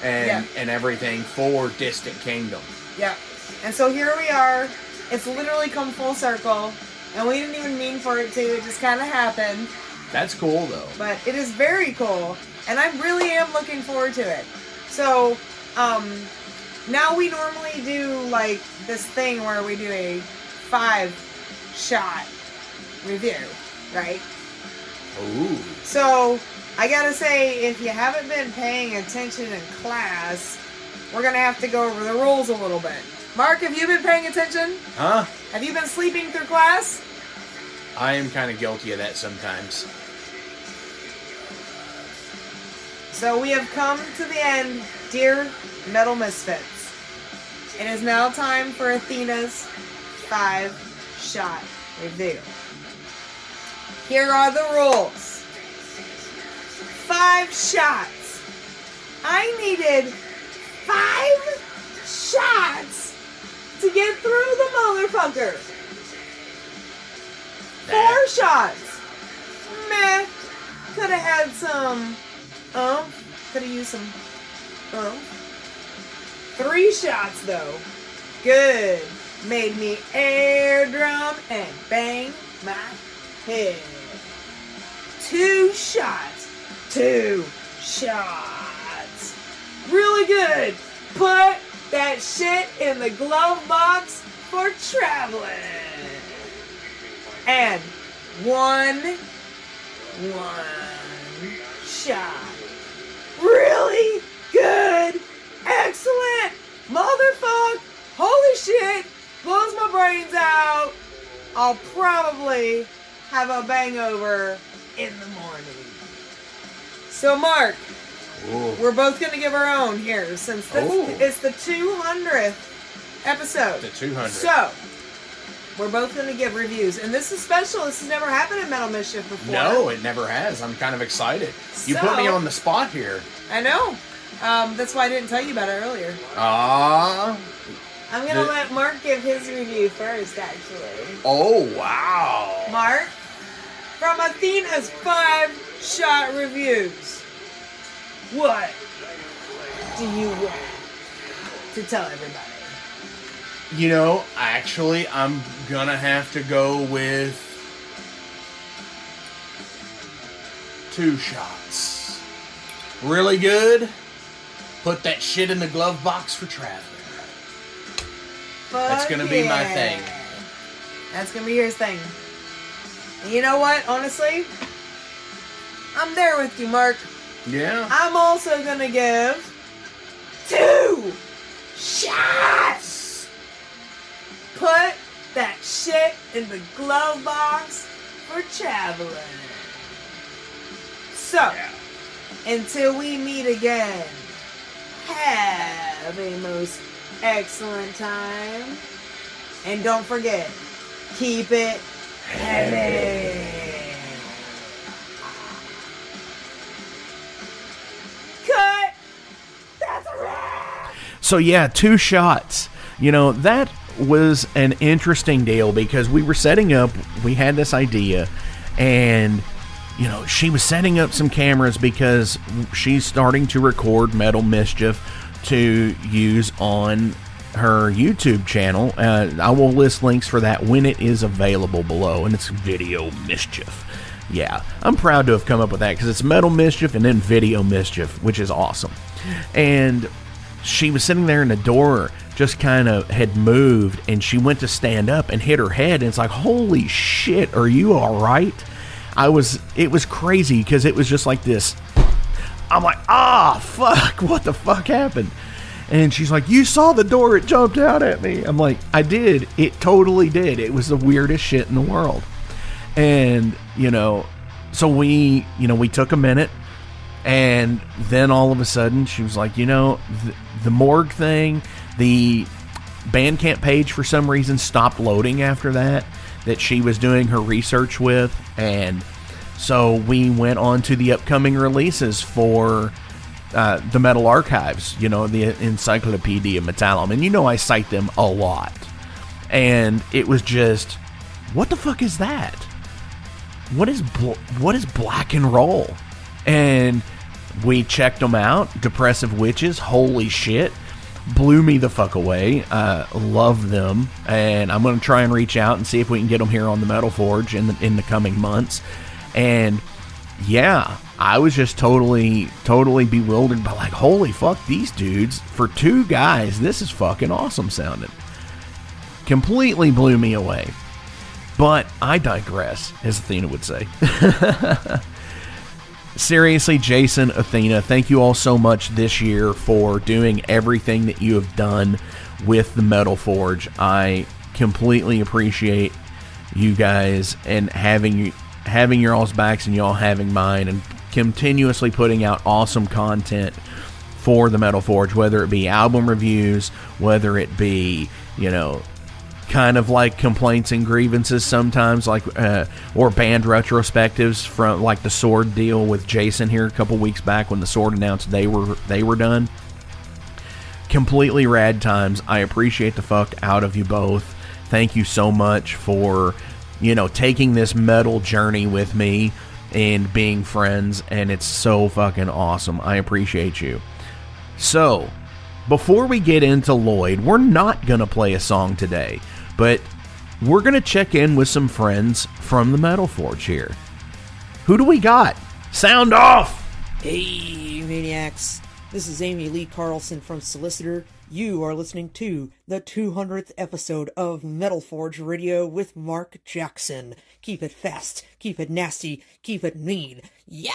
and Yeah. and everything for Distant Kingdom. Yeah. And so here we are. It's literally come full circle. And we didn't even mean for it to. It just kind of happened. That's cool though. But it is very cool. And I really am looking forward to it. So, um, now we normally do like this thing where we do a five shot review, right? Ooh. So I gotta say, if you haven't been paying attention in class, we're gonna have to go over the rules a little bit. Mark, have you been paying attention? Huh? Have you been sleeping through class? I am kind of guilty of that sometimes. So we have come to the end, dear Metal Misfits. It is now time for Athena's five shot review. Here are the rules. Five shots. I needed five shots to get through the motherfucker. Four shots. Meh. Could have had some um, could have used some um. Three shots though. Good. Made me air drum and bang my head. Two shots. Two shots. Really good. Put that shit in the glove box for traveling. And one, one shot. Really good. Excellent. Motherfuck. Holy shit. Blows my brains out. I'll probably have a bangover in the morning. So, Mark, Ooh. we're both going to give our own here since this Ooh. is the 200th episode. The 200. So, we're both going to give reviews. And this is special. This has never happened in Metal Mischief before. No, it never has. I'm kind of excited. You put me on the spot here. I know. Um, that's why I didn't tell you about it earlier. Ah. I'm going to The- let Mark give his review first, actually. Oh, wow. Mark, from Athena's five shot reviews, what do you want to tell everybody? You know, actually, I'm gonna have to go with two shots. Really good. Put that shit in the glove box for traveling. That's gonna be my thing. That's gonna be his thing. And you know what? Honestly, I'm there with you, Mark. Yeah. I'm also gonna give two shots. Put that shit in the glove box for traveling. So, yeah. until we meet again, have a most excellent time. And don't forget, keep it heavy. Cut! That's a wrap! So yeah, two shots. You know, that was an interesting deal because we were setting up, we had this idea and you know, she was setting up some cameras because she's starting to record Metal Mischief to use on her YouTube channel. Uh, I will list links for that when it is available below, and it's Video Mischief. Yeah, I'm proud to have come up with that because it's Metal Mischief and then Video Mischief, which is awesome. And she was sitting there, in the door just kind of had moved, and she went to stand up and hit her head, and it's like, holy shit, are you all right? I was, it was crazy because it was just like this. I'm like, ah, fuck, what the fuck happened? And she's like, You saw the door, it jumped out at me. I'm like, I did. It totally did. It was the weirdest shit in the world. And, you know, so we, you know, we took a minute. And then all of a sudden, she was like, You know, the, the morgue thing, the Bandcamp page for some reason stopped loading after that, that she was doing her research with. And so we went on to the upcoming releases for uh, the Metal Archives, you know, the Encyclopedia Metallum. And you know, I cite them a lot. And it was just, what the fuck is that? What is bl- what is black and roll? And we checked them out. Depressive Witches, holy shit, blew me the fuck away. Uh, love them, and I'm gonna try and reach out and see if we can get them here on the Metal Forge in the in the coming months. And yeah, I was just totally, totally bewildered by like, holy fuck, these dudes for two guys, this is fucking awesome sounding. Completely blew me away. But I digress, as Athena would say. Seriously, Jason, Athena, thank you all so much this year for doing everything that you have done with the Metal Forge. I completely appreciate you guys and having having your all's backs and y'all having mine and continuously putting out awesome content for the Metal Forge, whether it be album reviews, whether it be, you know, kind of like complaints and grievances sometimes like uh, or band retrospectives from like the sword deal with jason here a couple weeks back when the sword announced they were they were done. Completely rad times. I appreciate the fuck out of you both. Thank you so much for you know taking this metal journey with me and being friends and it's so fucking awesome. I appreciate you. So before we get into lloyd we're not gonna play a song today but we're going to check in with some friends from the Metal Forge here. Who do we got? Sound off! Hey, Maniacs. This is Amy Lee Carlson from Solicitor. You are listening to the 200th episode of Metal Forge Radio with Mark Jackson. Keep it fast, keep it nasty, keep it mean. Yeah!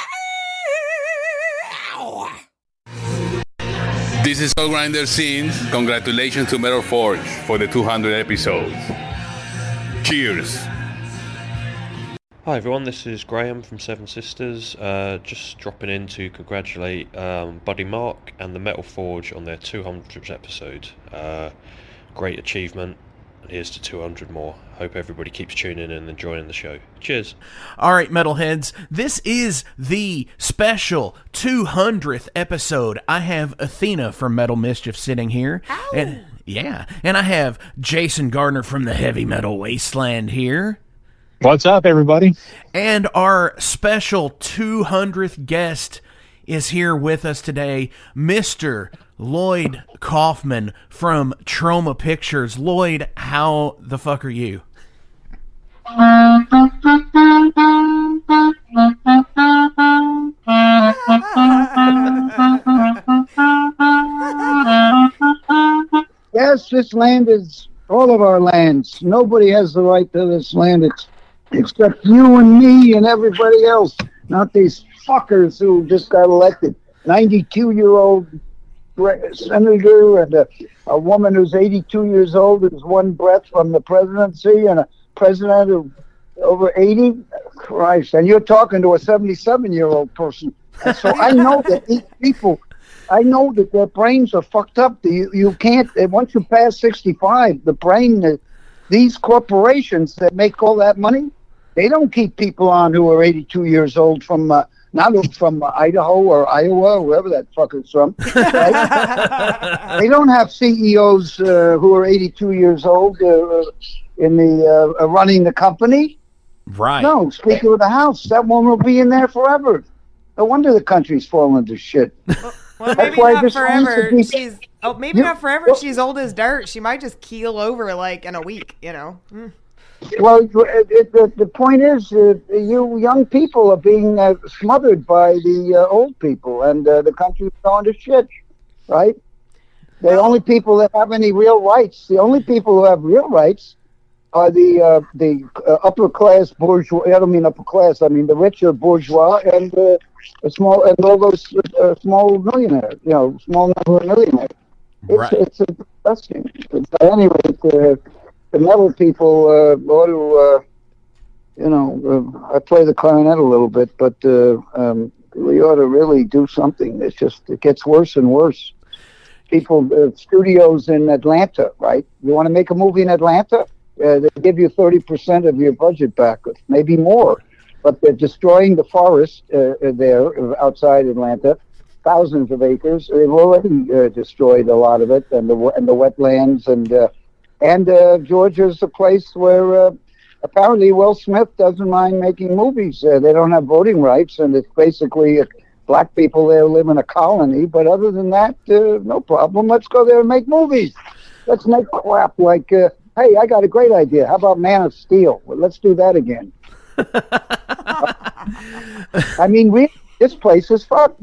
This is Soul Grinder Scenes. Congratulations to Metal Forge for the 200 episodes. Cheers. Hi everyone, this is Graham from Seven Sisters. Uh, just dropping in to congratulate um, Buddy Mark and the Metal Forge on their 200th episode. Uh, great achievement, and here's to 200 more. Hope everybody keeps tuning in and enjoying the show. Cheers. All right, metalheads, this is the special 200th episode. I have Athena from Metal Mischief sitting here. And yeah, and I have Jason Gardner from the Heavy Metal Wasteland here. What's up, everybody? And our special 200th guest is here with us today, Mr. Lloyd Kaufman from Troma Pictures. Lloyd, how the fuck are you? Yes, this land is all of our lands. Nobody has the right to this land. It's except you and me and everybody else, not these fuckers who just got elected. 92 year old senator and a, a woman who's 82 years old who's one breath from the presidency and a president of over 80. Christ. And you're talking to a 77 year old person. And so I know that these people, I know that their brains are fucked up. You, you can't, once you pass 65, the brain, these corporations that make all that money, they don't keep people on who are 82 years old from uh, not from Idaho or Iowa, wherever that fucker's from. Right? they don't have CEOs uh, who are 82 years old uh, in the uh, running the company. Right. No, Speaker of the House. That woman will be in there forever. No wonder the country's falling to shit. Well, maybe not forever. Be... She's oh, maybe you, not forever. Well, She's old as dirt. She might just keel over like in a week. You know. Mm. Well, it, the, the point is, uh, you young people are being uh, smothered by the uh, old people, and uh, the country's going to shit, right? The only people that have any real rights, the only people who have real rights, are the uh, the uh, upper class bourgeois. I don't mean upper class. I mean the richer bourgeois and the small and all those small millionaires. You know, small number of millionaires. It's right. it's a disgusting. But anyway the metal people uh, ought to, uh, you know, uh, I play the clarinet a little bit, but uh, um, we ought to really do something. It's just it gets worse and worse. People, studios in Atlanta, right? You want to make a movie in Atlanta? They give you thirty percent of your budget back, maybe more. But they're destroying the forest uh, there outside Atlanta, thousands of acres. They've already uh, destroyed a lot of it, and the and the wetlands and uh, and uh, Georgia's a place where uh, apparently Will Smith doesn't mind making movies. Uh, they don't have voting rights, and it's basically uh, black people there live in a colony. But other than that, uh, no problem. Let's go there and make movies. Let's make crap like, uh, hey, I got a great idea. How about Man of Steel? Well, let's do that again. I mean, we this place is fucked.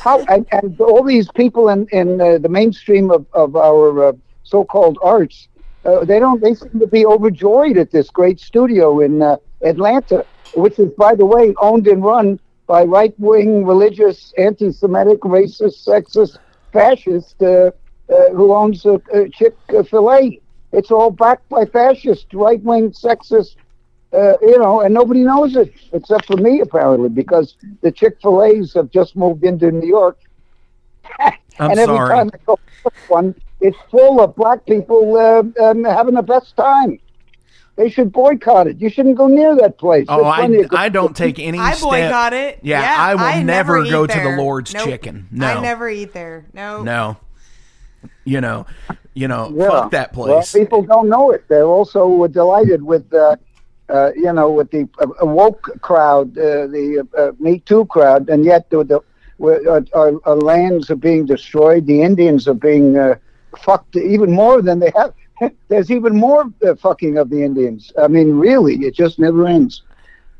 How and, and all these people in in uh, the mainstream of of our uh, so-called arts uh, they don't. They seem to be overjoyed at this great studio in uh, Atlanta, which is, by the way, owned and run by right-wing, religious, anti-Semitic, racist, sexist, fascist uh, uh who owns a, Chick Fil A. It's all backed by fascist, right-wing, sexist. Uh, you know, and nobody knows it except for me, apparently, because the Chick Fil A's have just moved into New York. I'm and every sorry. time I go one, it's full of black people uh, um, having the best time. They should boycott it. You shouldn't go near that place. Oh, I, I don't take any. I step- boycott it. Yeah, Yeah, I will I never, never go eat to the. Lord's Nope. Chicken. No, I never eat there. No. no. You know, you know, Yeah. fuck that Well, place. people don't know it. They're also delighted with, uh, uh, you know, with the uh, woke crowd, uh, the uh, Me Too crowd, and yet the, the uh, our, our lands are being destroyed. The Indians are being uh, fucked even more than they have. There's even more uh, fucking of the Indians. I mean, really, it just never ends.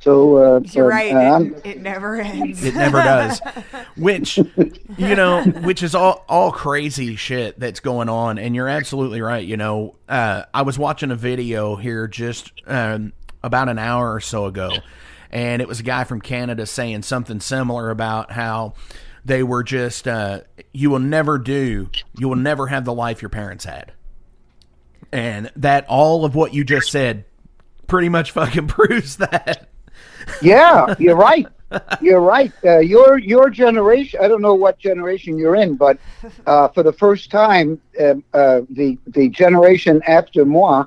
So uh, You're uh, right. uh, it, it never ends. It never does. Which, you know, which is all all crazy shit that's going on. And you're absolutely right. You know, uh, I was watching a video here just um, about an hour or so ago, and it was a guy from Canada saying something similar about how they were just uh, you will never do, you will never have the life your parents had, and that all of what you just said pretty much fucking proves that. yeah, you're right. You're right. Uh, your your generation. I don't know what generation you're in, but uh, for the first time, uh, uh, the the generation after moi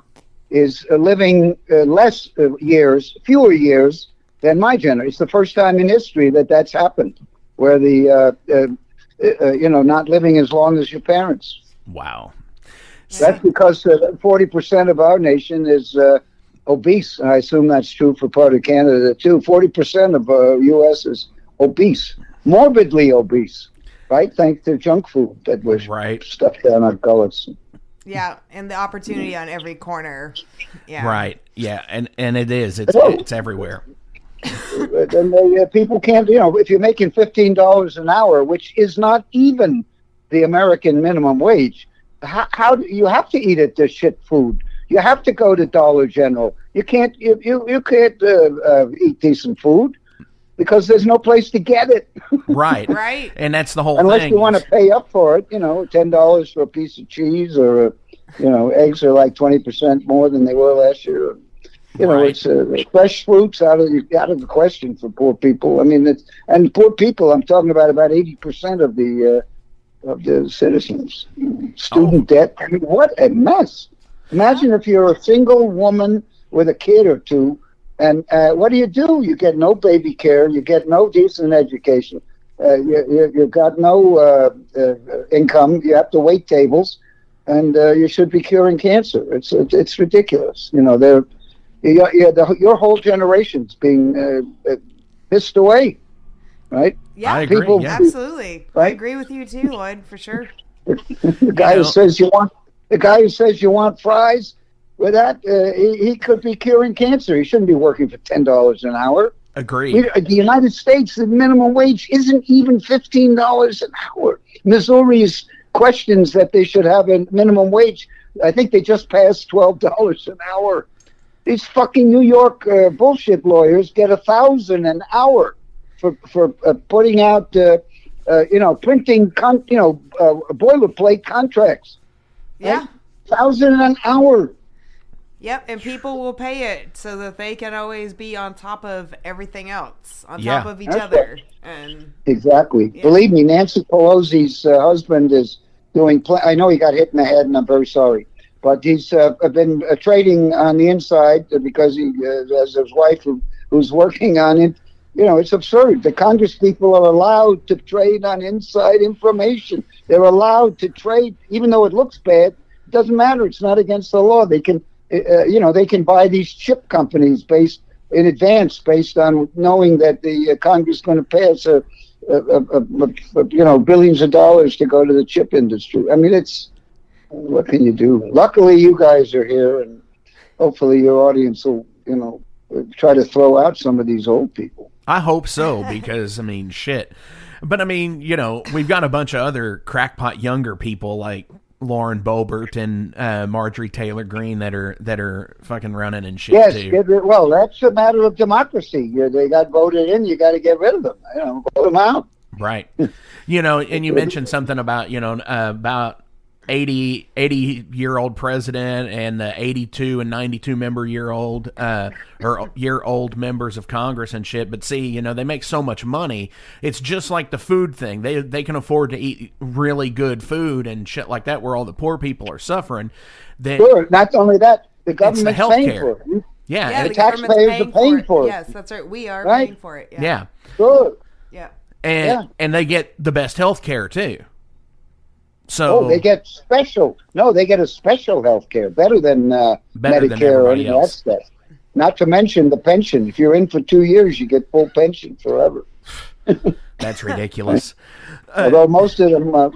is living uh, less uh, years, fewer years than my generation. It's the first time in history that that's happened, where the uh, uh, uh, you know not living as long as your parents. Wow. That's because forty percent of our nation is uh, obese. I assume that's true for part of Canada too. Forty percent of uh, U.S. is obese, morbidly obese, right? Thanks to junk food that was right. stuffed down our gullets. Yeah, and the opportunity on every corner. Yeah. Right. Yeah, and and it is. It's it's everywhere. and they, uh, people can't, you know, if you're making fifteen dollars an hour, which is not even the American minimum wage, how, how do you have to eat at this shit food? You have to go to Dollar General. you can't you you, you can't uh, uh, eat decent food because there's no place to get it. Right. Right. And that's the whole thing. Unless thing. you want to pay up for it, you know, ten dollars for a piece of cheese or, a, you know, eggs are like twenty percent more than they were last year. You know, Right. it's uh, fresh fruits out of the, out of the question for poor people. I mean, it's and poor people. I'm talking about about eighty percent of the uh, of the citizens. Student debt. I mean, what a mess! Imagine if you're a single woman with a kid or two, and uh, what do you do? You get no baby care. You get no decent education. Uh, you, you, you've got no uh, uh, income. You have to wait tables, and uh, you should be curing cancer. It's it's ridiculous. You know, they're you, you, the, your whole generation's being uh, uh, pissed away, right? Yeah, I agree, People, yeah. absolutely. I agree with you too, Lloyd, for sure. The guy You know- who says you want the guy who says you want fries with that, uh, he, he could be curing cancer. He shouldn't be working for ten dollars an hour. Agree. The United States, the minimum wage isn't even fifteen dollars an hour. Missouri's questions that they should have a minimum wage. I think they just passed twelve dollars an hour. These fucking New York uh, bullshit lawyers get a thousand an hour for for uh, putting out, uh, uh, you know, printing, con- you know, uh, boilerplate contracts. Yeah. Thousand an hour. Yep, and people will pay it so that they can always be on top of everything else, on Yeah. top of each That's other. And Exactly. Believe me, Nancy Pelosi's uh, husband is doing. Pl- I know he got hit in the head, and I'm very sorry. But he's uh, been uh, trading on the inside because he uh, has his wife who, who's working on it. You know, it's absurd. The Congress people are allowed to trade on inside information. They're allowed to trade, even though it looks bad. It doesn't matter. It's not against the law. They can, uh, you know, they can buy these chip companies based in advance, based on knowing that the uh, Congress is going to pass a, you know, billions of dollars to go to the chip industry. I mean, it's what can you do? Luckily, you guys are here, and hopefully, your audience will, you know, try to throw out some of these old people. I hope so because I mean shit. But I mean, you know, we've got a bunch of other crackpot younger people like Lauren Boebert and uh, Marjorie Taylor Greene that are that are fucking running and shit yes, too. rid- well, that's a matter of democracy. You, they got voted in. You got to get rid of them. You know, vote them out. Right. You know, and you mentioned something about, you know, uh, about 80, 80 year old president and the 82 and 92 member year old, uh, or year old members of Congress and shit. But see, you know, they make so much money. It's just like the food thing. They, they can afford to eat really good food and shit like that where all the poor people are suffering. Then, Sure. Not only that, the It's the government's paying for it. Yeah. yeah, and- the, the government's taxpayers are paying, paying for, for it. it. Yes, that's right. We are Right? paying for it. yeah. Yeah. Sure. Yeah. And, Yeah. and they get the best health care too. So Oh, they get special. No, they get a special health care, better than uh, Better Medicare or any of that stuff. Not to mention the pension. If you're in for two years, you get full pension forever. that's ridiculous. Although most of them, uh,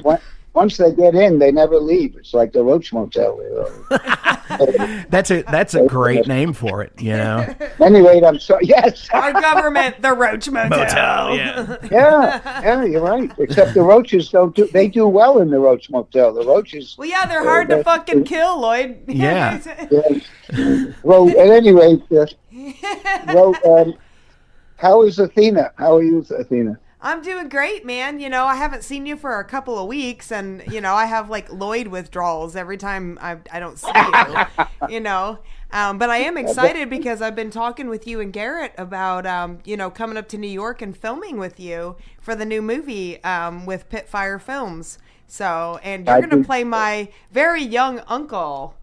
once they get in, they never leave. It's like the Roach Motel. you know. That's a that's a great name for it, you know. anyway, I'm sorry. Yes. Our government, the Roach Motel. Motel, yeah. yeah, yeah, you're right. Except the roaches don't do. They do well in the Roach Motel. The roaches. Well, yeah, they're hard to Uh, fucking kill, Lloyd. Yeah. Yeah. well, at any rate, uh, well, um, how is Athena? How are you, Athena? I'm doing great, man. You know, I haven't seen you for a couple of weeks, and you know, I have like Lloyd withdrawals every time I I don't see you. you know, um, but I am excited because I've been talking with you and Garrett about um, you know coming up to New York and filming with you for the new movie um, with Pitfire Films. So, and you're I gonna do- play my very young uncle.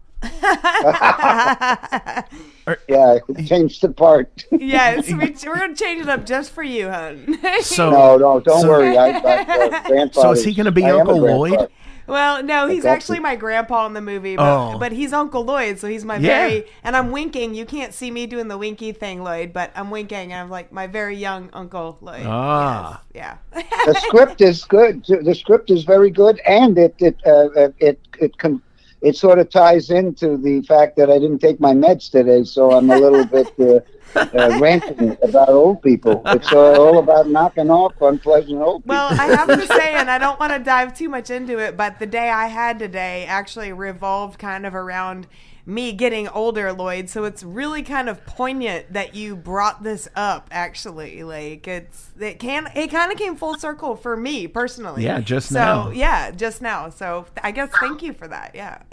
Yeah, I changed the part. yes, we, we're gonna change it up just for you, hun. So no, no, don't so- worry. I, I, uh, So is he going to be I Uncle. Lloyd? Well, no, he's actually my grandpa in the movie, but, Oh. but he's Uncle Lloyd, so he's my Yeah. very and I'm winking. You can't see me doing the winky thing, Lloyd, but I'm winking and I'm like my very young Uncle Lloyd. Ah. Yeah. the script is good. The script is very good, and it it uh, uh, it it can. It sort of ties into the fact that I didn't take my meds today, so I'm a little bit uh, uh, ranting about old people. It's uh, all about knocking off unpleasant old people. Well, I have to say, and I don't want to dive too much into it, but the day I had today actually revolved kind of around me getting older, Lloyd. So it's really kind of poignant that you brought this up. Actually, like it's it can it kind of came full circle for me personally. Yeah, just now. so, now. yeah, just now. So I guess thank you for that. Yeah.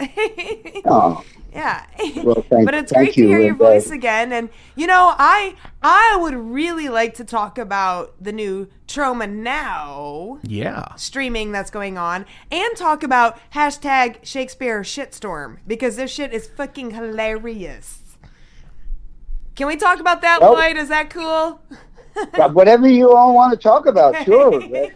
Oh, Yeah. Well, thank- but it's thank great to you, hear your and, uh, voice again. And you know, I I would really like to talk about the new Troma Now Yeah. streaming that's going on and talk about hashtag Shakespeare shitstorm because this shit is fucking hilarious. Can we talk about that, Well- Lloyd? Is that cool? Whatever you all want to talk about, sure.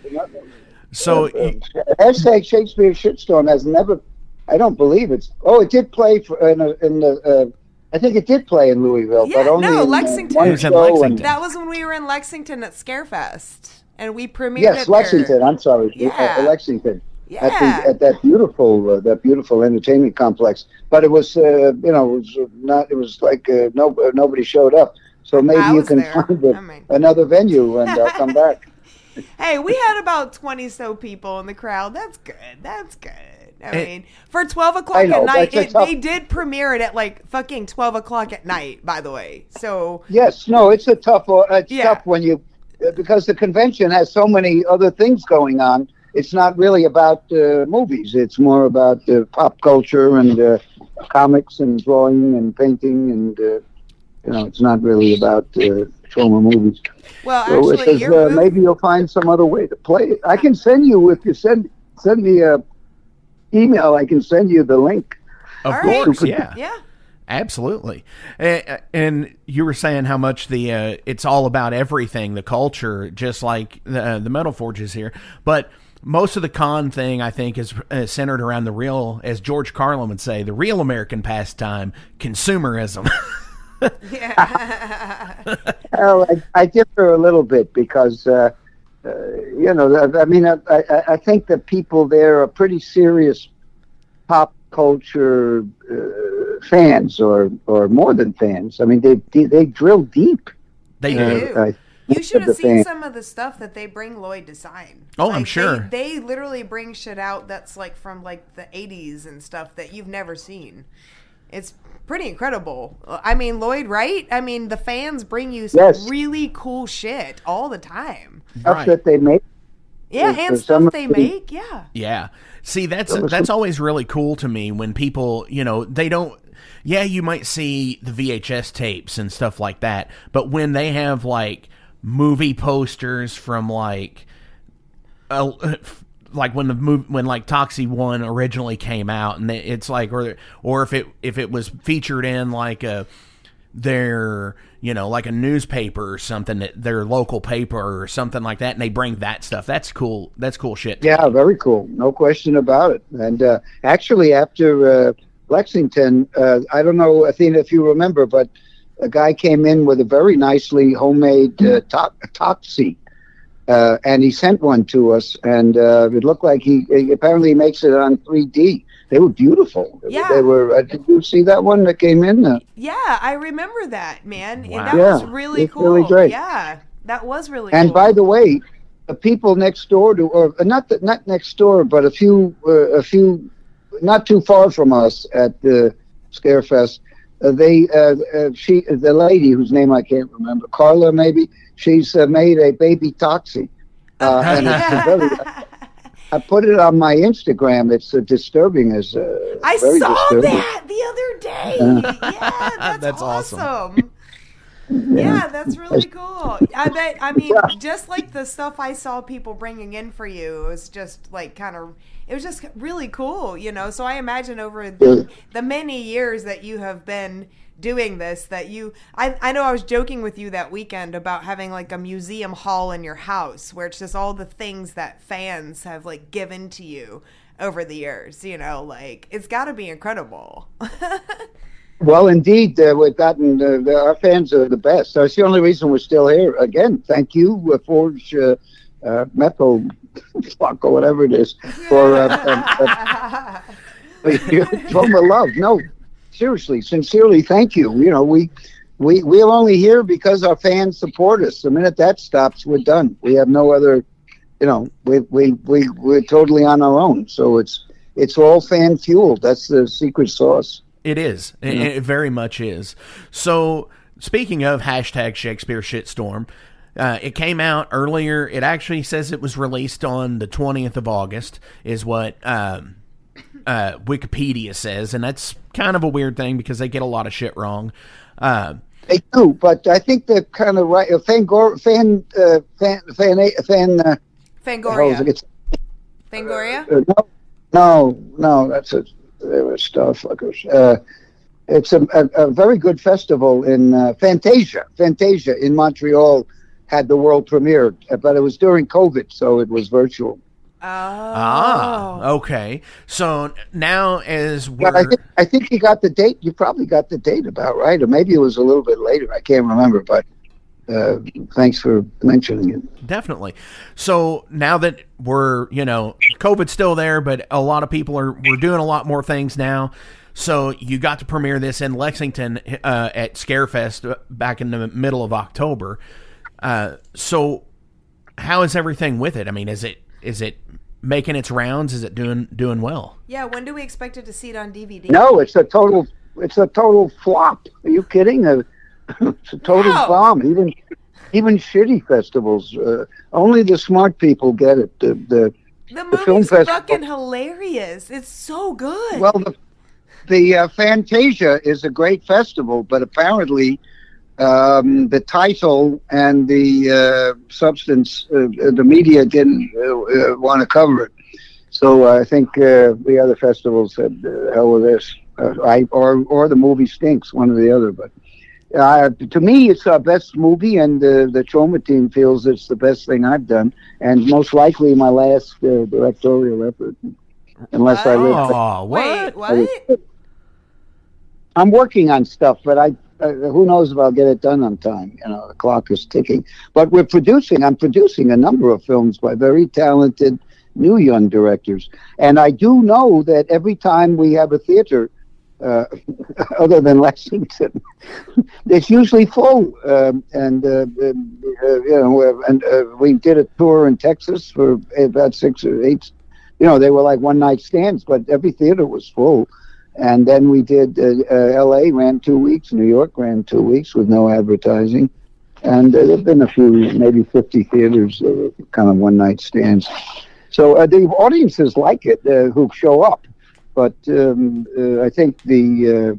So hashtag Shakespeare shitstorm has never. I don't believe it's. Oh, it did play for in, a, in the. Uh, I think it did play in Louisville, Yeah, but only no, in, Lexington. one show and- That was when we were in Lexington at Scarefest, and we premiered. yes, it there. Lexington. I'm sorry, Yeah. uh, Lexington. At, Yeah. the, at that beautiful, uh, that beautiful entertainment complex, but it was, uh, you know, it was not. It was like uh, no, uh, nobody showed up. So maybe you can there. find a, another venue and I'll come back. Hey, we had about twenty so people in the crowd. That's good. That's good. I Eh. mean, for twelve o'clock know, at night, it, tough- they did premiere it at like fucking twelve o'clock at night. By the way, so Yes, no, it's a tough. uh, It's Yeah. tough when you uh, because the convention has so many other things going on. It's not really about uh, movies. It's more about uh, pop culture and uh, comics and drawing and painting and uh, you know, it's not really about uh, Troma movies. well, So actually, says, booth- maybe you'll find some other way to play it. I can send you if you send send me a email. I can send you the link. Of All course, right. yeah. Yeah. Absolutely. And you were saying how much the uh, it's all about everything, the culture, just like the, uh, the Metal Forges here. But most of the con thing, I think, is uh, centered around the real, as George Carlin would say, the real American pastime, consumerism. Yeah. well, I, I differ a little bit because, uh, you know, I, I mean, I, I, I think that people there are pretty serious pop culture uh, fans, or or more than fans. I mean, they they, they drill deep. They Uh, do. I You should have seen fans. some of the stuff that they bring Lloyd to sign. Oh, I'm sure. They, they literally bring shit out that's like from like the 80s and stuff that you've never seen. It's pretty incredible. I mean, Lloyd, right? I mean, the fans bring you some Yes. really cool shit all the time. Stuff that they make. Yeah, There's- and there's stuff they of make. Yeah. Yeah. See, that's that's always really cool to me when people, you know, they don't yeah, you might see the VHS tapes and stuff like that, but when they have like movie posters from like uh, like when the movie when like Toxie 1 originally came out and it's like or or if it if it was featured in like a their you know like a newspaper or something that their local paper or something like that and they bring that stuff that's cool that's cool shit Yeah, very cool. No question about it. And uh, actually, after uh, Lexington, uh, I don't know, Athena, if you remember, but a guy came in with a very nicely homemade uh, to- toxie. Uh, and he sent one to us, and uh, it looked like he, he apparently makes it on 3D. They were beautiful. Yeah. They were. Uh, did you see that one that came in? Uh, Yeah, I remember that, man. Wow. that Yeah, was really it's cool. really great. Yeah. That was really And cool. by the way, the people next door to, or uh, not the, not next door, but a few, uh, a few, not too far from us at the Scarefest, uh, they, uh, uh, she, the lady whose name I can't remember, Carla maybe, she's uh, made a baby toxie, uh, and it's a very. I put it on my Instagram. It's uh, disturbing as uh, I very saw disturbing. that the other day. Uh, yeah, that's, That's awesome. awesome. Yeah, that's really cool. I bet. I mean, just like the stuff I saw people bringing in for you, it was just like kind of. It was just really cool, you know. So I imagine over the, the many years that you have been doing this, that you. I I know I was joking with you that weekend about having like a museum hall in your house where it's just all the things that fans have like given to you over the years. You know, like it's got to be incredible. Well, indeed, uh, we've gotten uh, our fans are the best. That's the only reason we're still here. Again, thank you, uh, Forge uh, uh, Metal Fuck or whatever it is for uh, uh, uh, Troma love. No, seriously, sincerely, thank you. You know, we we we're only here because our fans support us. The minute that stops, we're done. We have no other. You know, we we we we're totally on our own. So it's it's all fan fueled. That's the secret sauce. It is. It, it very much is. So, speaking of hashtag Shakespeare shitstorm, uh, it came out earlier. It actually says it was released on the 20th of August, is what um, uh, Wikipedia says. And that's kind of a weird thing because they get a lot of shit wrong. Uh, They do, but I think they're kind of right. Uh, Fangor, fan, uh, fan, fan, fan. Uh, Fangoria. It's, Fangoria? uh, no, no, no, that's a, they were Starfuckers. Uh, it's a, a, a very good festival in uh, Fantasia. Fantasia in Montreal had the world premiere, uh, but it was during COVID, so it was virtual. Ah, okay. So now as we're. But I think I think you got the date. You probably got the date about right, or maybe it was a little bit later. I can't remember, but uh, thanks for mentioning it. Definitely. So now that we're, you know, COVID's still there, but a lot of people are we're doing a lot more things now. So you got to premiere this in Lexington uh, at Scarefest back in the middle of October. Uh, so how is everything with it? I mean, is it is it making its rounds? Is it doing doing well? Yeah, when do we expect it to see it on DVD? No, it's a total. It's a total flop. Are you kidding? Uh, it's a total Wow. bomb. Even even shitty festivals. Uh, only the smart people get it. The the, The the film movie's festival. fucking hilarious. It's so good. Well, the, the uh, Fantasia is a great festival, but apparently um, the title and the uh, substance, uh, the media didn't uh, uh, want to cover it. So I think uh, the other festivals said, uh, "Hell with this," uh, I, or or the movie stinks, one or the other. But uh, to me, it's our best movie, and uh, the Troma team feels it's the best thing I've done, and most likely my last uh, directorial effort, unless I live. Oh. Wait, what? I'm working on stuff, but I uh, who knows if I'll get it done on time. You know, the clock is ticking. But we're producing. I'm producing a number of films by very talented new young directors, and I do know that every time we have a theater. Uh, other than Lexington, it's usually full, um, and uh, uh, you know, uh, and uh, we did a tour in Texas for about six or eight. You know, they were like one night stands, but every theater was full. And then we did uh, uh, L.A. ran two weeks, New York ran two weeks with no advertising, and uh, there've been a few, maybe fifty theaters, uh, kind of one night stands. So uh, the audiences like it uh, who show up, but um, I think the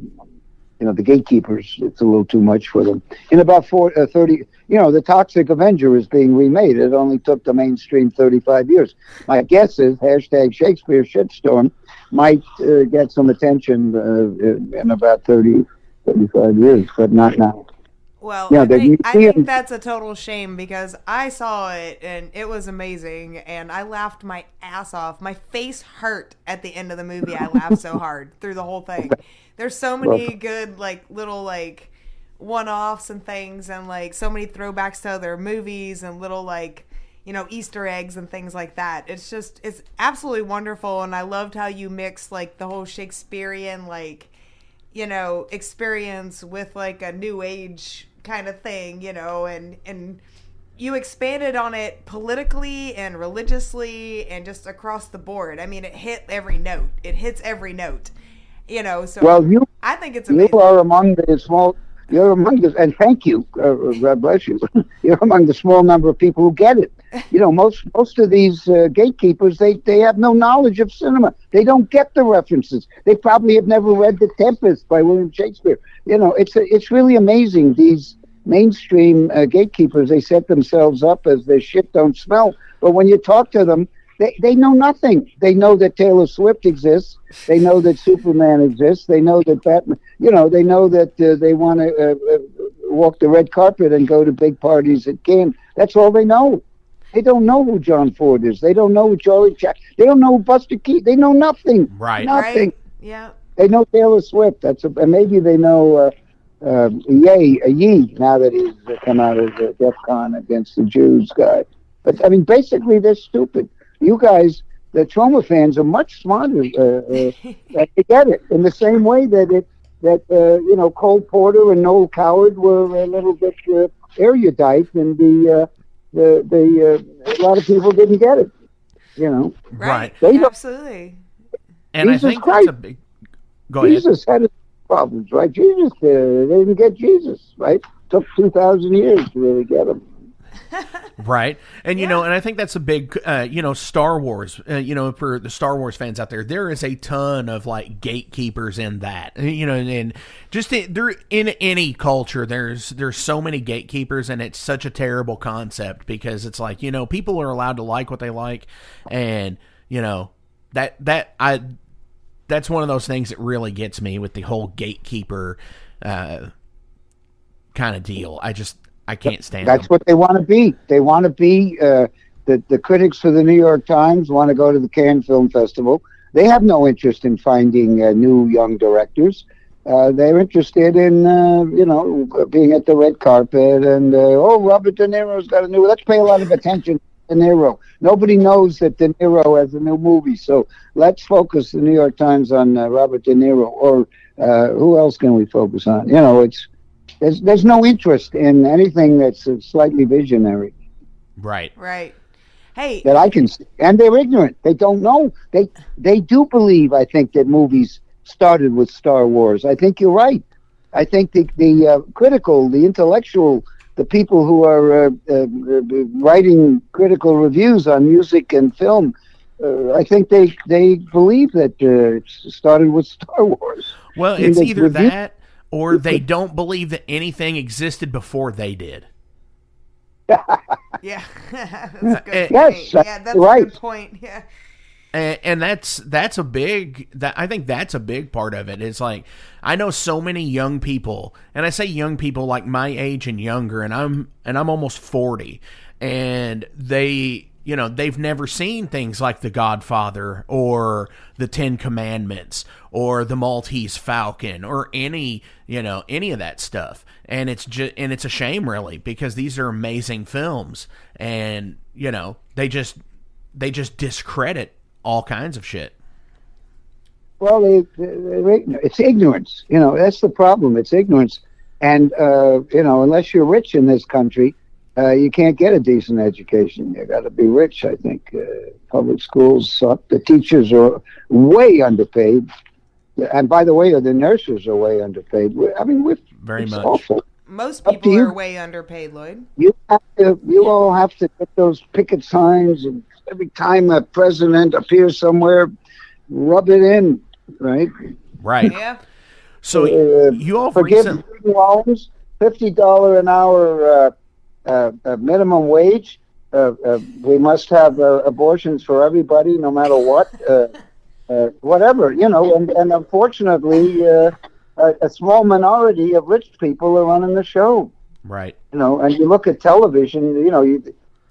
you know the gatekeepers it's a little too much for them. In about four, uh, 30, you know, the Toxic Avenger is being remade. It only took the mainstream thirty five years. My guess is hashtag Shakespeare shitstorm might uh, get some attention uh, in about 30, 35 years, but not now. Well, Yeah, I, think, I think that's a total shame because I saw it and it was amazing and I laughed my ass off. My face hurt at the end of the movie. I laughed so hard through the whole thing. There's so many good like little like one-offs and things and like so many throwbacks to other movies and little like you know Easter eggs and things like that. It's just it's absolutely wonderful and I loved how you mix like the whole Shakespearean like you know experience with like a new age kind of thing you know and and you expanded on it politically and religiously and just across the board i mean it hit every note it hits every note you know so Well, you i think it's amazing you are among the small. You're among the, and thank you, uh, God bless you. You're among the small number of people who get it. You know, most most of these uh, gatekeepers, they they have no knowledge of cinema. They don't get the references. They probably have never read *The Tempest* by William Shakespeare. You know, it's it's really amazing. These mainstream uh, gatekeepers, they set themselves up as their shit don't smell. But when you talk to them, they, they know nothing. They know that Taylor Swift exists. They know that Superman exists. They know that Batman, you know, they know that uh, they want to uh, uh, walk the red carpet and go to big parties at Cannes. That's all they know. They don't know who John Ford is. They don't know who Charlie Chaplin. They don't know who Buster Keaton. They know nothing. Right. Nothing. right yeah They know Taylor Swift. That's a, and maybe they know uh, uh, Ye, uh, Yee now that he's uh, come out as a DEF CON against the Jews guy. But I mean, basically, they're stupid. You guys, the Troma fans, are much smarter. Uh, uh, they get it in the same way that it that uh, you know Cole Porter and Noel Coward were a little bit uh, erudite, in the uh, the the uh, a lot of people didn't get it. You know, Right. They absolutely And Jesus I think Christ. that's a big. Go ahead. Jesus had a, problems, right? Jesus, uh, they didn't get Jesus, right? Took two thousand years to really get him. right? And you know and i think that's a big uh, you know star wars uh, you know for the star wars fans out there there is a ton of like gatekeepers in that. You know and just in, there in any culture there's there's so many gatekeepers and it's such a terrible concept because it's like you know people are allowed to like what they like and you know that that i that's one of those things that really gets me with the whole gatekeeper uh kind of deal. I just I can't stand. That's them. what they want to be. They want to be. Uh, the the critics for the New York Times want to go to the Cannes Film Festival. They have no interest in finding uh, new young directors. Uh, they're interested in uh, you know being at the red carpet and uh, oh Robert De Niro's got a new. Let's pay a lot of attention to De Niro. Nobody knows that De Niro has a new movie, so let's focus the New York Times on uh, Robert De Niro. Or uh, who else can we focus on? You know, it's there's there's no interest in anything that's uh, slightly visionary right Right. Hey, that I can see. And they're ignorant. They don't know. They they do believe. I think that movies started with Star Wars. I think you're right. I think the the uh, critical, the intellectual, the people who are uh, uh, writing critical reviews on music and film. Uh, I think they they believe that uh, it started with Star Wars. Well, it's either review- that or they don't believe that anything existed before they did. Yeah, that's a good point. yes, yeah, that's a good point. Yeah. and, and that's that's a big that I think that's a big part of it. It's like I know so many young people, and I say young people like my age and younger, and I'm and I'm almost forty, and they you know they've never seen things like The Godfather or The Ten Commandments or The Maltese Falcon or any you know any of that stuff, and it's just and it's a shame really because these are amazing films, and you know they just they just discredit all kinds of shit. Well, they, ignorant. it's ignorance. You know, that's the problem. It's ignorance. And, uh, you know, unless you're rich in this country, uh, you can't get a decent education. You got to be rich, I think. Uh, public schools suck. The teachers are way underpaid. And by the way, the nurses are way underpaid. I mean, we're, Very it's much. awful. Most people are way underpaid, Lloyd. You have to, you all have to get those picket signs, and every time a president appears somewhere, rub it in, right? Right. Yeah. So uh, you all forgive recent- student loans, fifty dollar an hour uh, uh, minimum wage. Uh, uh, we must have uh, abortions for everybody, no matter what, uh, uh, whatever you know. And, and unfortunately, uh, a, a small minority of rich people are running the show. Right. You know, and you look at television. You know, you,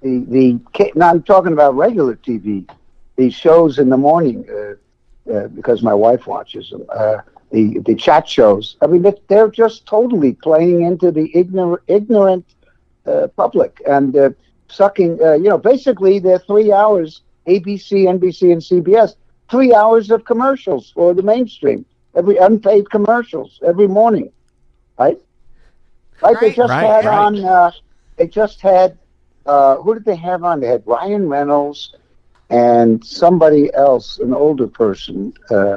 the the now I'm talking about regular TV, these shows in the morning uh, uh, because my wife watches them. Uh, the the chat shows. I mean, they- they're just totally playing into the ignorant ignorant public and uh, sucking. Uh, you know, basically they're three hours. ABC, NBC, and CBS. Three hours of commercials for the mainstream. Every unpaid commercials every morning, right? Right. They just Right, had right. on. Uh, they just had. Uh, who did they have on? They had Ryan Reynolds and somebody else, an older person, uh,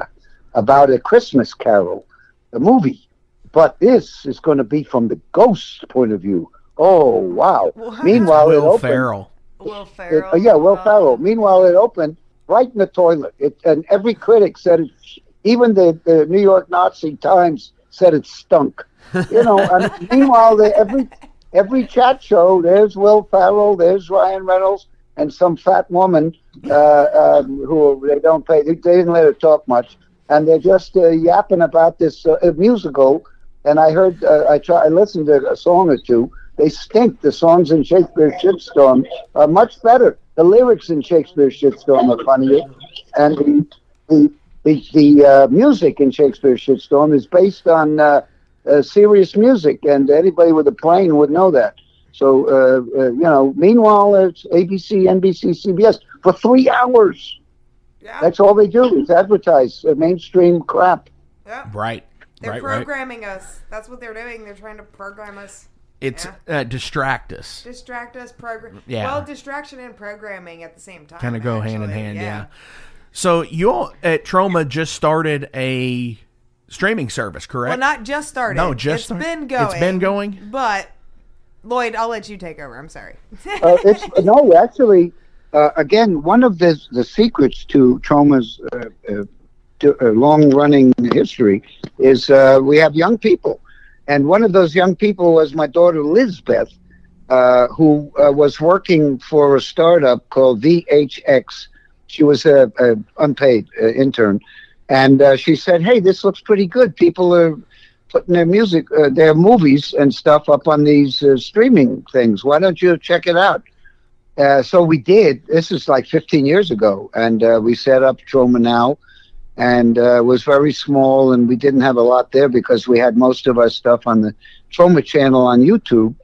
about a Christmas Carol, a movie. But this is going to be from the ghost point of view. Oh wow! Meanwhile, it Will opened. Ferrell. Will It- Ferrell. uh, yeah, Will Ferrell. Meanwhile, it opened right in the toilet. It, and every critic said it. Even the, the New York Nazi Times said it stunk. You know. and meanwhile, the, every every chat show, there's Will Ferrell, there's Ryan Reynolds, and some fat woman uh, um, who they don't pay. They, they didn't let her talk much, and they're just uh, yapping about this uh, musical. And I heard, uh, I try, I listened to a song or two. They stink. The songs in Shakespeare's Shitstorm are much better. The lyrics in Shakespeare's Shitstorm are funnier, and the the the, the uh, music in Shakespeare's Shitstorm is based on uh, uh, serious music, and anybody with a plane would know that. So uh, uh, you know. Meanwhile, it's ABC, NBC, CBS for three hours. Yeah. That's all they do is advertise uh, mainstream crap. Right. They're right. Right. programming us. That's what they're doing. They're trying to program us. It's Yeah. uh, distract us. Distract us, program. Yeah. Well, distraction and programming at the same time. Kind of go hand in hand. Yeah. So you all at Troma just started a streaming service, correct? Well, not just started. No, just it's start- been going. It's been going. But Lloyd, I'll let you take over. I'm sorry. uh, it's no, actually, uh, again, one of the the secrets to Troma's uh, uh, uh, long-running history is uh, we have young people, and one of those young people was my daughter Lizbeth, uh, who uh, was working for a startup called VHX. She was a, a unpaid uh, intern, and uh, she said, "Hey, this looks pretty good. People are." Putting their music, uh, their movies and stuff up on these uh, streaming things. Why don't you check it out? So we did. This is like 15 years ago, and we set up Troma Now, and uh, was very small, and we didn't have a lot there because we had most of our stuff on the Troma channel on YouTube.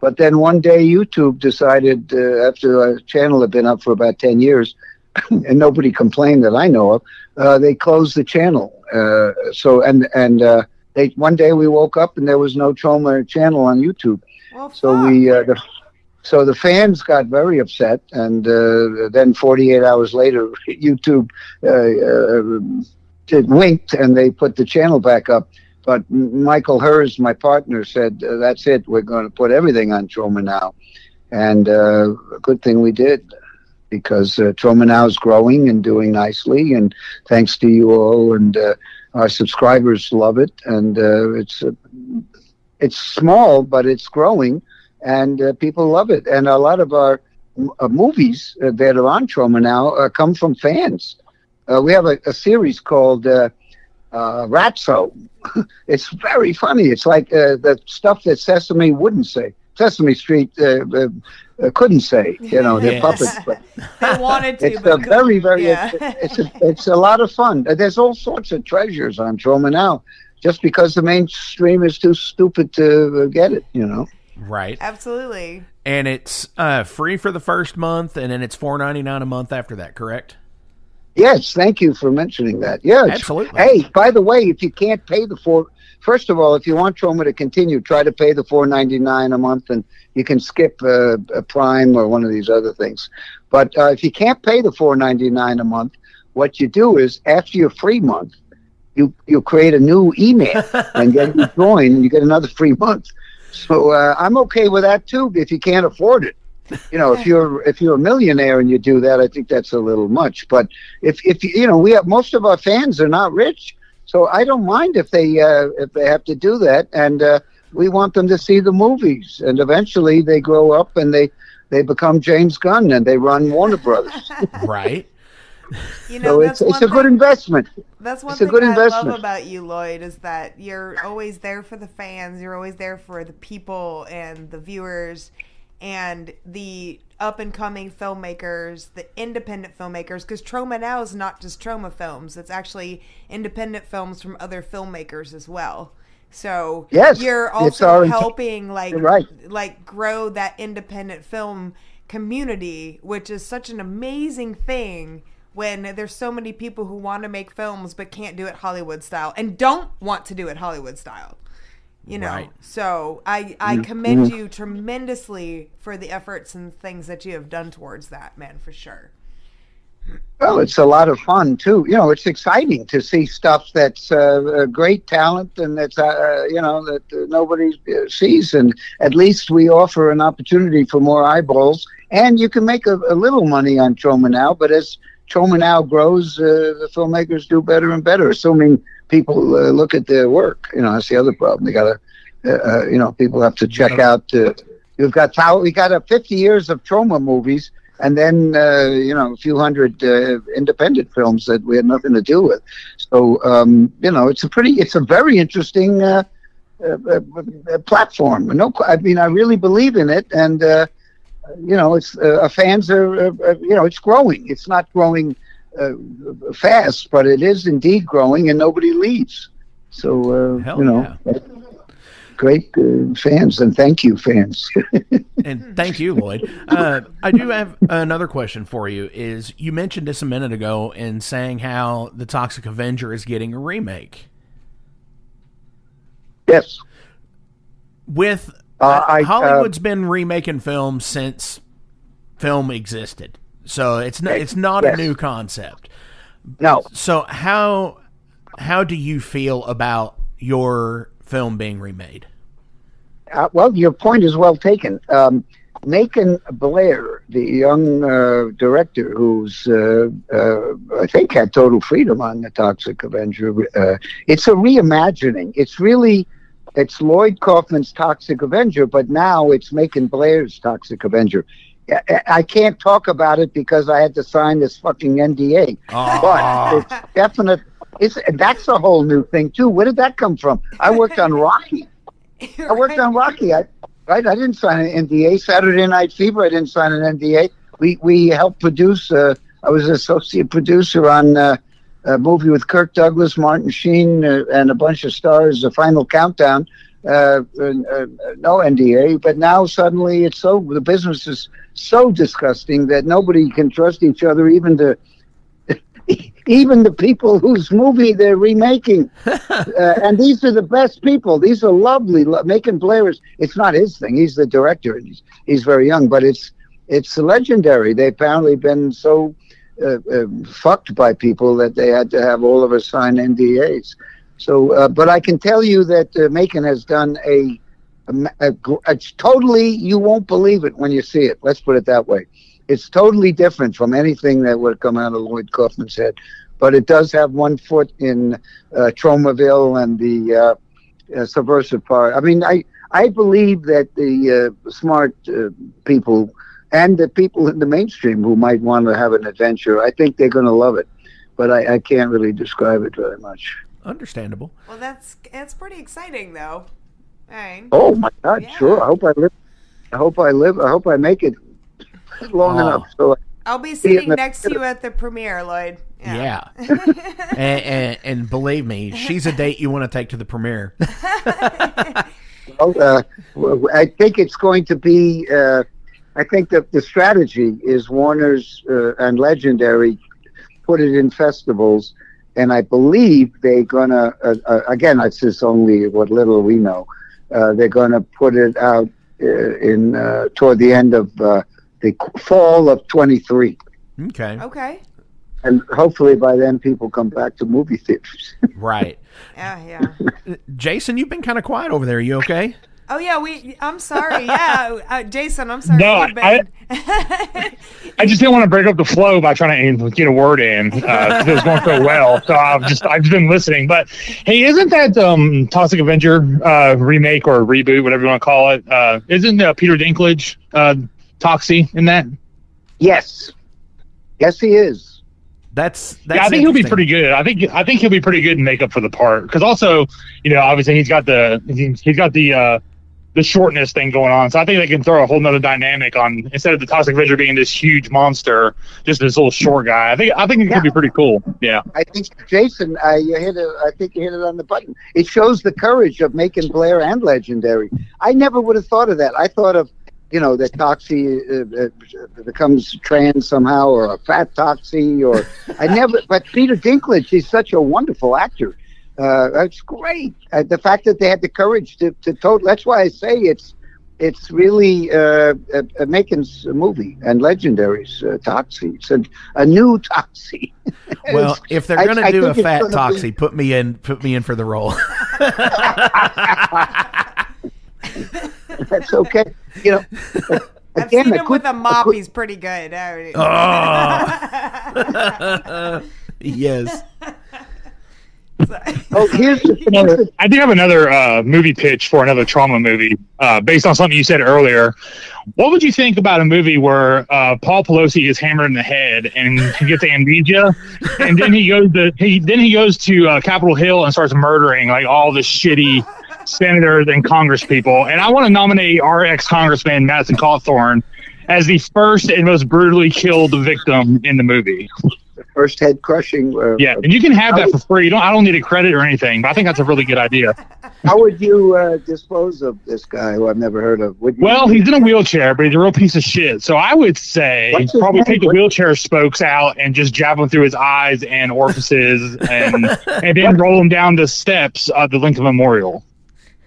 But then one day, YouTube decided, uh, after our channel had been up for about 10 years, and nobody complained that I know of, uh, they closed the channel. Uh, so and and uh, they one day we woke up and there was no Troma channel on YouTube. so we uh, the, so the fans got very upset, and uh, then 48 hours later, YouTube uh, uh, winked and they put the channel back up. But Michael Herz, my partner, said, uh, "That's it. We're going to put everything on Troma now," and uh, a good thing we did because uh, now is growing and doing nicely, and thanks to you all and uh, our subscribers love it, and uh, it's uh, it's small but it's growing, and uh, people love it, and a lot of our uh, movies uh, that are on Troma now uh, come from fans. Uh, we have a, a series called uh, uh, Ratso. it's very funny. It's like uh, the stuff that Sesame wouldn't say. Sesame Street uh, uh, uh, couldn't say. You know, they're Yes. puppets. But they wanted to, it's but a very, very. Yeah. It's, it's a, it's a lot of fun. There's all sorts of treasures on Troma now, just because the mainstream is too stupid to get it. You know. Right. Absolutely. And it's uh, free for the first month, and then it's four ninety nine a month after that. Correct? Yes, thank you for mentioning that. Yeah, Absolutely. Hey, by the way, if you can't pay the four, first of all, if you want Troma to continue, try to pay the four ninety nine a month, and you can skip uh, a Prime or one of these other things. But uh, if you can't pay the four ninety nine a month, what you do is after your free month, you you create a new email and then you join, and you get another free month. So uh, I'm okay with that too. If you can't afford it you know, if you're if you're a millionaire and you do that, I think that's a little much. But if if you you know, we have most of our fans are not rich, so I don't mind if they uh, if they have to do that, and uh, we want them to see the movies, and eventually they grow up and they they become James Gunn and they run Warner Brothers. right. You know, so that's it's it's one a good thing- investment. That's one it's a good I investment. love about you, Lloyd, is that you're always there for the fans. You're always there for the people and the viewers and the up and coming filmmakers, the independent filmmakers. Because Troma now is not just Troma films; it's actually independent films from other filmmakers as well. So Yes, you're also int- helping like right. like grow that independent film community, which is such an amazing thing when there's so many people who want to make films but can't do it Hollywood style and don't want to do it Hollywood style. You know. Right. So I I Mhm. commend you tremendously for the efforts and things that you have done towards that, man, for sure. Well, it's a lot of fun too. You know, it's exciting to see stuff that's uh, a great talent and that's uh, you know that uh, nobody uh, sees, and at least we offer an opportunity for more eyeballs. And you can make a, a little money on Troma now, but as Troma now grows, uh, the filmmakers do better and better, assuming people uh, look at their work. You know, that's the other problem. They got to, uh, you know, people have to check out. Uh, you've got we got uh, 50 years of Troma movies, and then uh, you know a few hundred uh, independent films that we had nothing to do with. So um, you know, it's a pretty, it's a very interesting uh, uh, uh, uh, platform. No, I mean, I really believe in it, and uh, you know, it's uh, our fans are, uh, uh, you know, it's growing. It's not growing uh, fast, but it is indeed growing, and nobody leaves. So uh, you know. Great uh, fans, and thank you, fans. and thank you, Lloyd. Uh, I do have another question for you. Is you mentioned this a minute ago in saying how the Toxic Avenger is getting a remake yes. with Uh, I- Hollywood's been remaking films since film existed, so it's not it's not Yes. a new concept. No. So how how do you feel about your film being remade? Uh, well, your point is well taken. Um, Macon Blair, the young uh, director who's, uh, uh, I think, had total freedom on the Toxic Avenger. Uh, it's a reimagining. It's really, it's Lloyd Kaufman's Toxic Avenger, but now it's Macon Blair's Toxic Avenger. I- can't talk about it because I had to sign this fucking NDA. But it's definite. It's that's a whole new thing too. Where did that come from? I worked on Rocky. I worked on Rocky. I, right, I didn't sign an NDA. Saturday Night Fever, I didn't sign an NDA. We we helped produce. Uh, I was associate producer on uh, a movie with Kirk Douglas, Martin Sheen, uh, and a bunch of stars. The Final Countdown. Uh, uh, no NDA, but now suddenly it's so the business is so disgusting that nobody can trust each other, even the even the people whose movie they're remaking. uh, and these are the best people. These are lovely. Lo- Macon Blair is, it's not his thing. He's the director. And he's, he's very young, but it's, it's legendary. They've apparently been so uh, uh, fucked by people that they had to have all of us sign NDAs. So, uh, but I can tell you that uh, Macon has done a, a, a, it's totally, you won't believe it when you see it. Let's put it that way. It's totally different from anything that would come out of Lloyd Kaufman's head. But it does have one foot in uh, Tromaville and the uh, subversive part. I mean, I, I believe that the smart people and the people in the mainstream who might want to have an adventure, I think they're going to love it. But I, I can't really describe it very much. Understandable. Well, that's that's pretty exciting, though. All right. Oh my God! Sure. I hope I live. I hope I live. I hope I make it long Oh. enough. So I'll be See it sitting the- next to you at the premiere, Lloyd. Yeah. and, and, and believe me, she's a date you want to take to the premiere. well, uh, w- I think it's going to be. Uh, I think that the strategy is Warner's uh, and Legendary put it in festivals, and I believe they're gonna. Uh, uh, again, it's just only what little we know. Uh, they're gonna put it out uh, in uh, toward the end of uh, the fall of twenty three. Okay. Okay. And hopefully by then people come back to movie theaters. Right. Yeah, yeah. Jason, you've been kind of quiet over there. Are you okay? Oh yeah, we. I'm sorry. Yeah, uh, Jason, I'm sorry. No, We've been- I just didn't want to break up the flow by trying to get a word in uh, 'cause it was going so well. So I've just I've been listening. But hey, isn't that um, Toxic Avenger uh, remake or reboot, whatever you want to call it? Uh, isn't uh, Peter Dinklage uh, Toxie in that? Yes, yes, he is. That's yeah, I think he'll be pretty good. I think I think he'll be pretty good in makeup for the part because also, you know, obviously he's got the he's he's got the uh, the shortness thing going on. So I think they can throw a whole nother dynamic on instead of the Toxic Avenger being this huge monster, just this little short guy. I think I think it could be pretty cool. Yeah. I think Jason, I you hit it. I think you hit it on the button. It shows the courage of Macon Blair and Legendary. I never would have thought of that. I thought of, you know, that Toxie uh, uh, becomes trans somehow, or a fat Toxie, or I never. But Peter Dinklage, he's such a wonderful actor. Uh, that's great. Uh, the fact that they had the courage to to total. That's why I say it's it's really uh, a, a Macon's movie and Legendary's uh, Toxie. It's a, a new Toxie. Well, if they're gonna do a fat gonna be- put me in. Put me in for the role. That's okay. You know, I've again, seen him could- with a mop. He's pretty good. I- Oh. yes. Oh, here's Another, I do have another uh, movie pitch for another Troma movie uh, based on something you said earlier. What would you think about a movie where uh, Paul Pelosi is hammered in the head and he gets amnesia, and then he goes to he then he goes to uh, Capitol Hill and starts murdering like all the shitty senators and Congress people. And I want to nominate our ex Congressman Madison Cawthorn as the first and most brutally killed victim in the movie. First head crushing. Uh, Yeah, and you can have that for free. You don't. I don't need a credit or anything, but I think that's a really good idea. How would you uh, dispose of this guy who I've never heard of? Well, he's in a wheelchair, but he's a real piece of shit. So I would say probably name? take the wheelchair spokes out and just jab them through his eyes and orifices, and and then roll him down the steps of the Lincoln Memorial.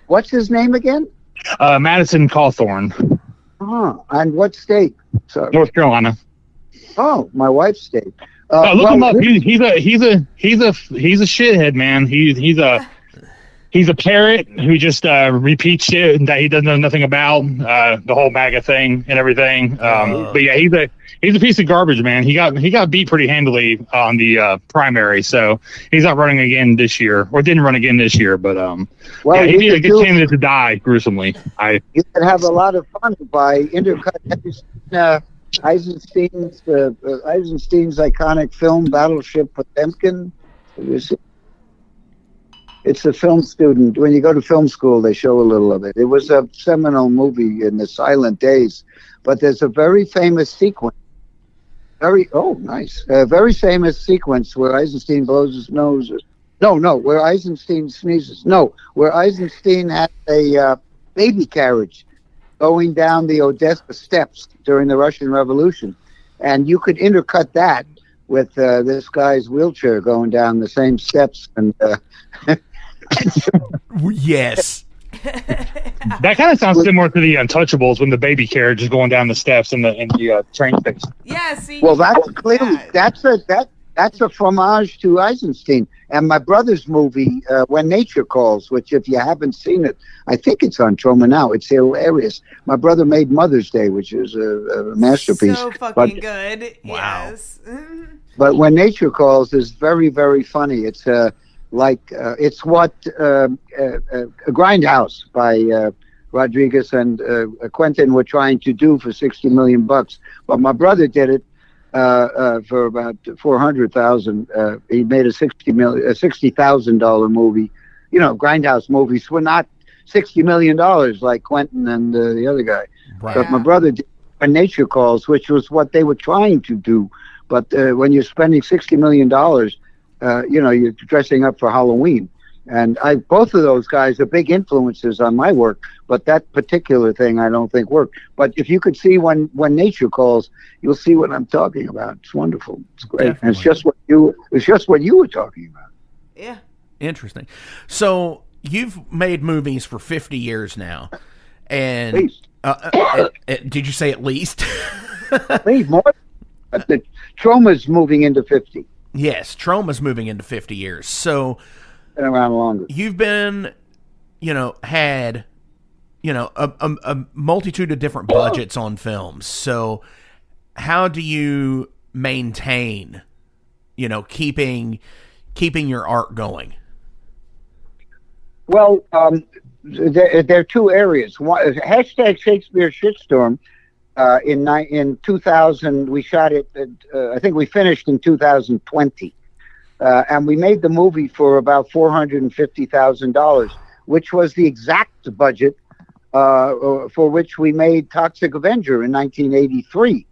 What's his name again? Uh, Madison Cawthorn, Oh, and what state? Sorry. North Carolina. Oh, my wife's state. Uh, no, look well, him up. He's, he's a he's a he's a he's a shithead, man. He's he's a he's a parrot who just uh, repeats shit that he doesn't know nothing about. Uh, the whole MAGA thing and everything. Um, but yeah, he's a he's a piece of garbage, man. He got he got beat pretty handily on the uh, primary, so he's not running again this year, or didn't run again this year. But um, Well, yeah, he'd be a good do- candidate to die gruesomely. I you could have a lot of fun by intercut. Have uh, Eisenstein's uh, uh, Eisenstein's iconic film Battleship Potemkin? It's a film student. When you go to film school, they show a little of it. It was a seminal movie in the silent days, but there's a very famous sequence. Very oh nice, a very famous sequence where Eisenstein blows his nose. No, no, where Eisenstein sneezes. No, where Eisenstein had a uh, baby carriage going down the Odessa steps during the Russian Revolution, and you could intercut that with uh, this guy's wheelchair going down the same steps and. Uh, yes. that kind of sounds similar to the Untouchables when the baby carriage is going down the steps in the in the uh, train station. Yeah, see. Well, that's clearly that's a that that's a fromage to Eisenstein. And my brother's movie, uh, When Nature Calls, which if you haven't seen it, I think it's on Troma now. It's hilarious. My brother made Mother's Day, which is a, a masterpiece. So fucking but, good. Wow. Yes. but When Nature Calls is very very funny. It's uh, like uh, it's what uh, uh, uh, Grindhouse by uh, Rodriguez and uh, Quentin were trying to do for sixty million bucks, but my brother did it for about four hundred thousand. Uh, he made a sixty million, a sixty thousand dollar movie. You know, Grindhouse movies were not sixty million dollars like Quentin and uh, the other guy. Right. But my brother did Nature Calls, which was what they were trying to do. But uh, when you're spending sixty million dollars, uh, you know, you're dressing up for Halloween. And I, both of those guys are big influences on my work, but that particular thing I don't think worked. But if you could see when when nature calls, you'll see what I'm talking about. It's wonderful. It's great. And it's just what you it's just what you were talking about. Yeah. Interesting. So you've made movies for 50 years now, and Least. uh, uh, did you say at least? Please more. But the Troma's moving into fifty. yes, Troma's moving into 50 years. So Been around longer. you've been, you know, had, you know, a, a, a multitude of different budgets on films. So how do you maintain, you know, keeping keeping your art going? Well, um, there, there are two areas. One, hashtag Shakespeare shitstorm. Uh, in ni- in 2000, we shot it. At, uh, I think we finished in 2020, uh, and we made the movie for about four hundred and fifty thousand dollars, which was the exact budget uh, for which we made Toxic Avenger in 1983.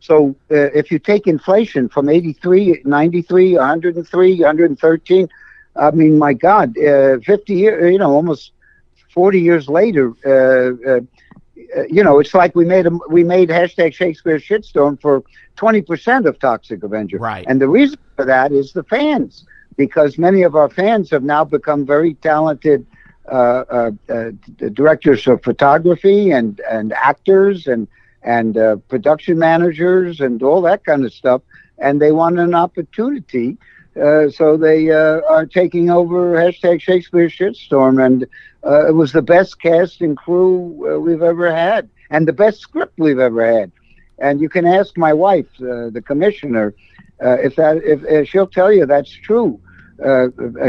So uh, if you take inflation from 83, 93, 103, 113, I mean, my God, uh, 50 years, you know, almost 40 years later, uh, uh, uh, you know, it's like we made a, we made hashtag Shakespeare shitstorm for 20% of Toxic Avenger. Right. And the reason for that is the fans, because many of our fans have now become very talented uh, uh, uh, directors of photography and, and actors and, and uh, production managers and all that kind of stuff. And they want an opportunity. Uh, so they uh, are taking over hashtag Shakespeare shitstorm, and uh, it was the best cast and crew uh, we've ever had, and the best script we've ever had. And you can ask my wife, uh, the commissioner, uh, if that if uh, she'll tell you that's true.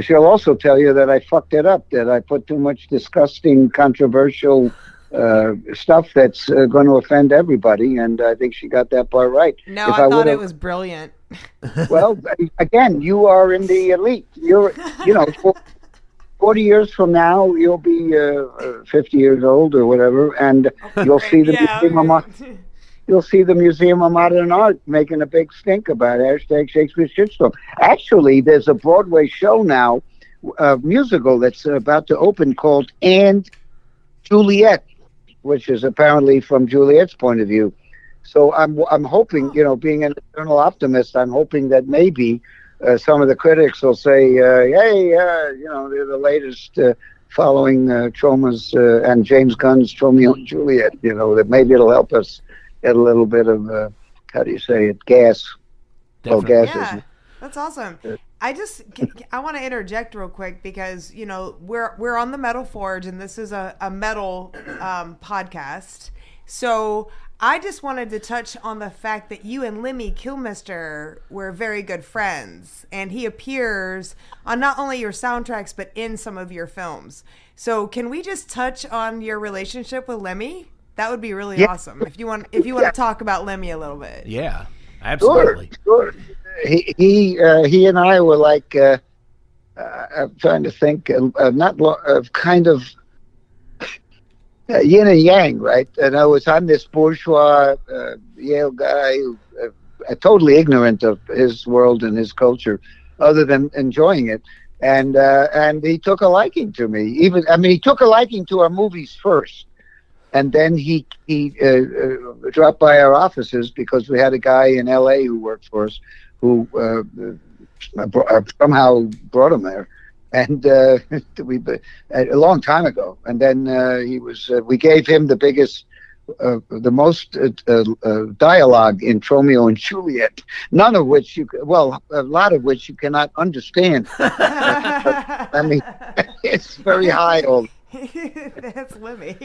She'll also tell you that I fucked it up, that I put too much disgusting, controversial uh, stuff that's uh, going to offend everybody, and I think she got that part right. No, If I, thought it was brilliant. well, again, you are in the elite. You're, you know, 40 years from now, you'll be uh, uh, 50 years old or whatever, and you'll see the Yeah. Museum of You'll see the Museum of Modern Art making a big stink about hashtag Shakespeare shitstorm. Actually, there's a Broadway show now, a musical that's about to open called And Juliet, which is apparently from Juliet's point of view. So I'm I'm hoping, you know, being an eternal optimist, I'm hoping that maybe uh, some of the critics will say, uh, "Hey, uh, you know, they're the latest uh, following uh, Troma's uh, and James Gunn's Tromeo and Juliet." You know, that maybe it'll help us get a little bit of uh, how do you say it, gas. Well, gas Yeah, that's awesome. I just I want to interject real quick because you know we're we're on the Metal Forge and this is a a metal um, podcast, so I just wanted to touch on the fact that you and Lemmy Kilmister were very good friends, and he appears on not only your soundtracks but in some of your films. So can we just touch on your relationship with Lemmy? That would be really Yeah. awesome if you want if you want to talk about Lemmy a little bit. Yeah, absolutely. sure. He he uh, he and I were like uh, uh, I'm trying to think, uh, uh, not lo- uh, kind of uh, yin and yang, right? And I was I'm this bourgeois uh, Yale guy, who, uh, uh, totally ignorant of his world and his culture, other than enjoying it. And uh, and he took a liking to me. Even I mean, he took a liking to our movies first and then he he uh, dropped by our offices because we had a guy in L.A. who worked for us who somehow brought him there, and uh, we a long time ago. And then uh, he was uh, we gave him the biggest. Uh, the most uh, uh, uh, dialogue in Tromeo and Juliet, none of which you c- well, a lot of which you cannot understand. I mean, it's very high. All That's Lemmy.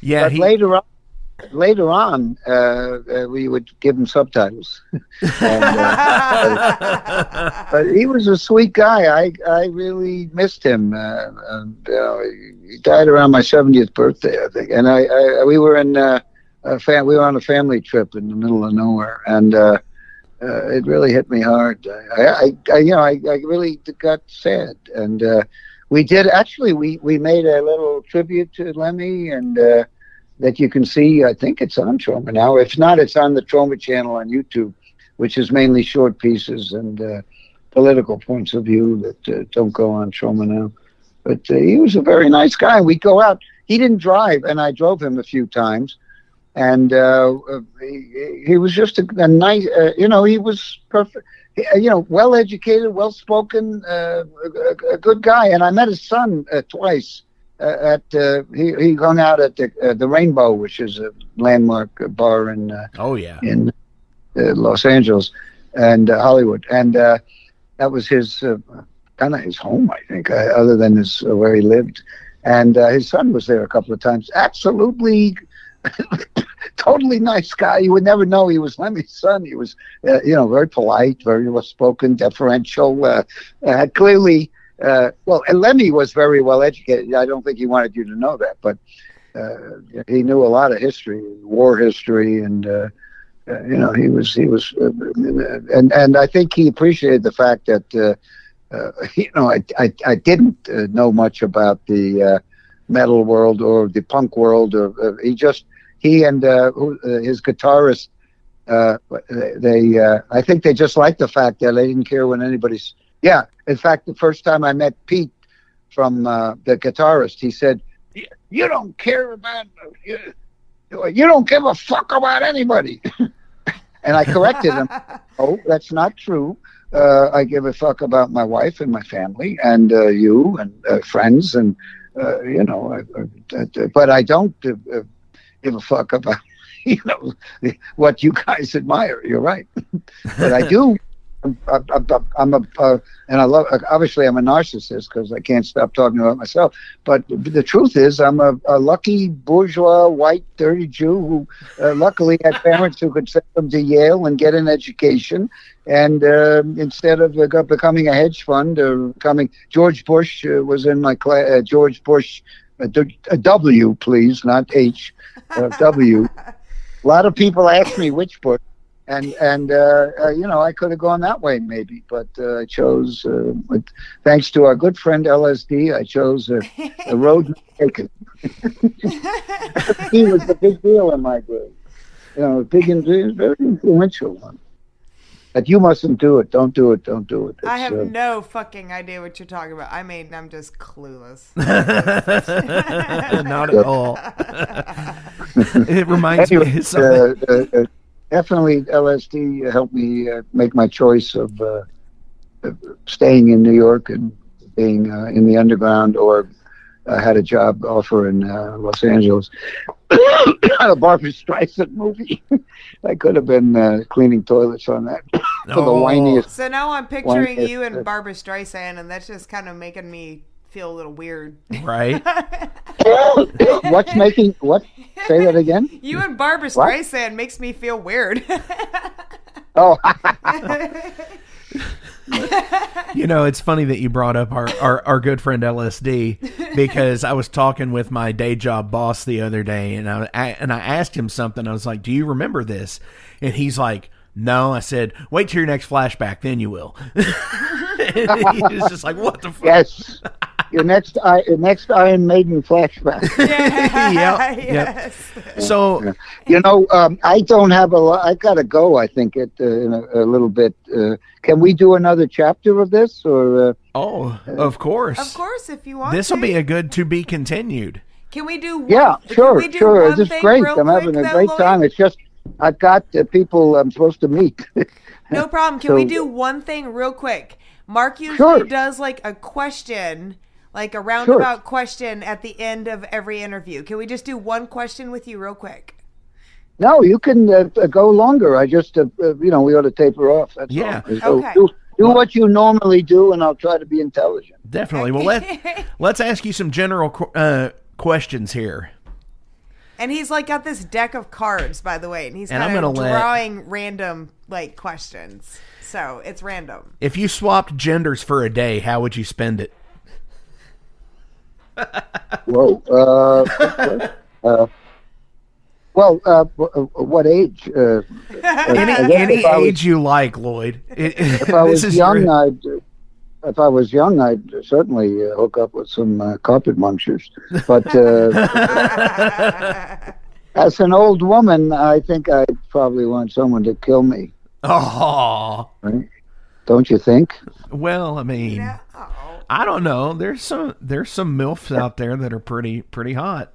Yeah, but he- later on, later on, uh, uh, we would give him subtitles. and, uh, but he was a sweet guy. I I really missed him. Uh, and, uh, he died around my seventieth birthday, I think. And I, I we were in uh, a fam- we were on a family trip in the middle of nowhere, and. It really hit me hard. I, I, I you know, I, I really got sad, and we did actually. We we made a little tribute to Lemmy, and that you can see. I think it's on Troma now. If not, it's on the Troma channel on YouTube, which is mainly short pieces and uh, political points of view that uh, don't go on Troma now. But uh, he was a very nice guy. We'd go out. He didn't drive, and I drove him a few times. And uh, he, he was just a, a nice, uh, you know, he was perfect, you know, well educated, well spoken, uh, a, a good guy. And I met his son twice at uh, he he hung out at the uh, the Rainbow, which is a landmark bar in uh, oh yeah in uh, Los Angeles and uh, Hollywood, and uh, that was his uh, kind of his home, I think, uh, other than his uh, where he lived. And uh, his son was there a couple of times. Absolutely, totally nice guy. You would never know he was Lemmy's son. He was, uh, you know, very polite, very well spoken, deferential. Uh, uh, clearly, uh, well, and Lemmy was very well educated. I don't think he wanted you to know that, but uh, he knew a lot of history, war history, and uh, uh, you know, he was he was, uh, and and I think he appreciated the fact that uh, you know I I, I didn't know much about the metal world or the punk world, or he just he and his guitarist. They, I think they just liked the fact that they didn't care when anybody's. Yeah, in fact, the first time I met Pete from uh, the guitarist, he said, "You- "You don't care about you, you don't give a fuck about anybody." and I corrected him. Oh, that's not true. Uh, I give a fuck about my wife and my family and uh, you and uh, friends and uh, you know. I, but I don't uh, uh, give a fuck about you know what you guys admire. You're right, but I do. I'm, I'm, I'm a, uh, and I love. Obviously, I'm a narcissist because I can't stop talking about myself. But the truth is, I'm a, a lucky bourgeois, white, dirty Jew who, uh, luckily, had parents who could send them to Yale and get an education. And uh, instead of uh, becoming a hedge fund or becoming George Bush uh, was in my class. Uh, George Bush, uh, uh, W, please, not H, uh, W. A lot of people ask me which Bush and and uh, uh, you know I could have gone that way maybe, but uh, I chose, uh, with, thanks to our good friend LSD, I chose a, a road taken. he was a big deal in my group, you know, a big and very influential one. But you mustn't do it. Don't do it. Don't do it. I have uh, no fucking idea what you're talking about. I mean, I'm just clueless. Not at all. it reminds me Anyway, of something. uh, uh, uh, definitely LSD helped me uh, make my choice of uh, uh, staying in New York and being uh, in the underground or I had a job offer in uh, Los Angeles, a Barbra Streisand movie. I could have been uh, cleaning toilets on that for the whiniest. So now I'm picturing Whiniest, you uh, and Barbra Streisand, and that's just kind of making me feel a little weird. Right? What's making what? Say that again. You and Barbra What? Streisand makes me feel weird. Oh, You know, it's funny that you brought up our, our, our good friend LSD because I was talking with my day job boss the other day and I, I and I asked him something. I was like, "Do you remember this?" And he's like, "No." I said, "Wait till your next flashback, then you will." and he was just like, "What the fuck?" yes. Your next, I, your next Iron Maiden flashback. Yep, yep. So You know, um, I don't have a lot. I gotta go. I think it uh, in a, a little bit. Uh, can we do another chapter of this, or? Uh, Oh, of course. Of course, if you want. This will be a good to be continued. Can we do? One, yeah, sure, do sure. one This is great. I'm having a great Lloyd? time. It's just I've got uh, people I'm supposed to meet. No problem. Can we do one thing real quick? Mark usually Sure. does like a question, like a roundabout question at the end of every interview. Can we just do one question with you real quick? no, you can uh, uh, go longer. I just, uh, uh, you know, we ought to taper off. That's Yeah. all. So Okay. do, do what you normally do, and I'll try to be intelligent. Definitely. Well, let let's ask you some general uh, questions here. And he's like got this deck of cards, by the way, and he's And I'm kind of gonna let- drawing random like questions. So it's random. If you swapped genders for a day, how would you spend it? Whoa. Uh, uh, well, uh, uh, what age? Uh, Any I any if was- age you like, Lloyd. It- if I was young, your- I'd. If I was young, I'd certainly uh, hook up with some uh, carpet munchers. But uh, as an old woman, I think I'd probably want someone to kill me. Oh, Right? Don't you think? well, I mean, I don't know. There's some there's some milfs out there that are pretty pretty hot.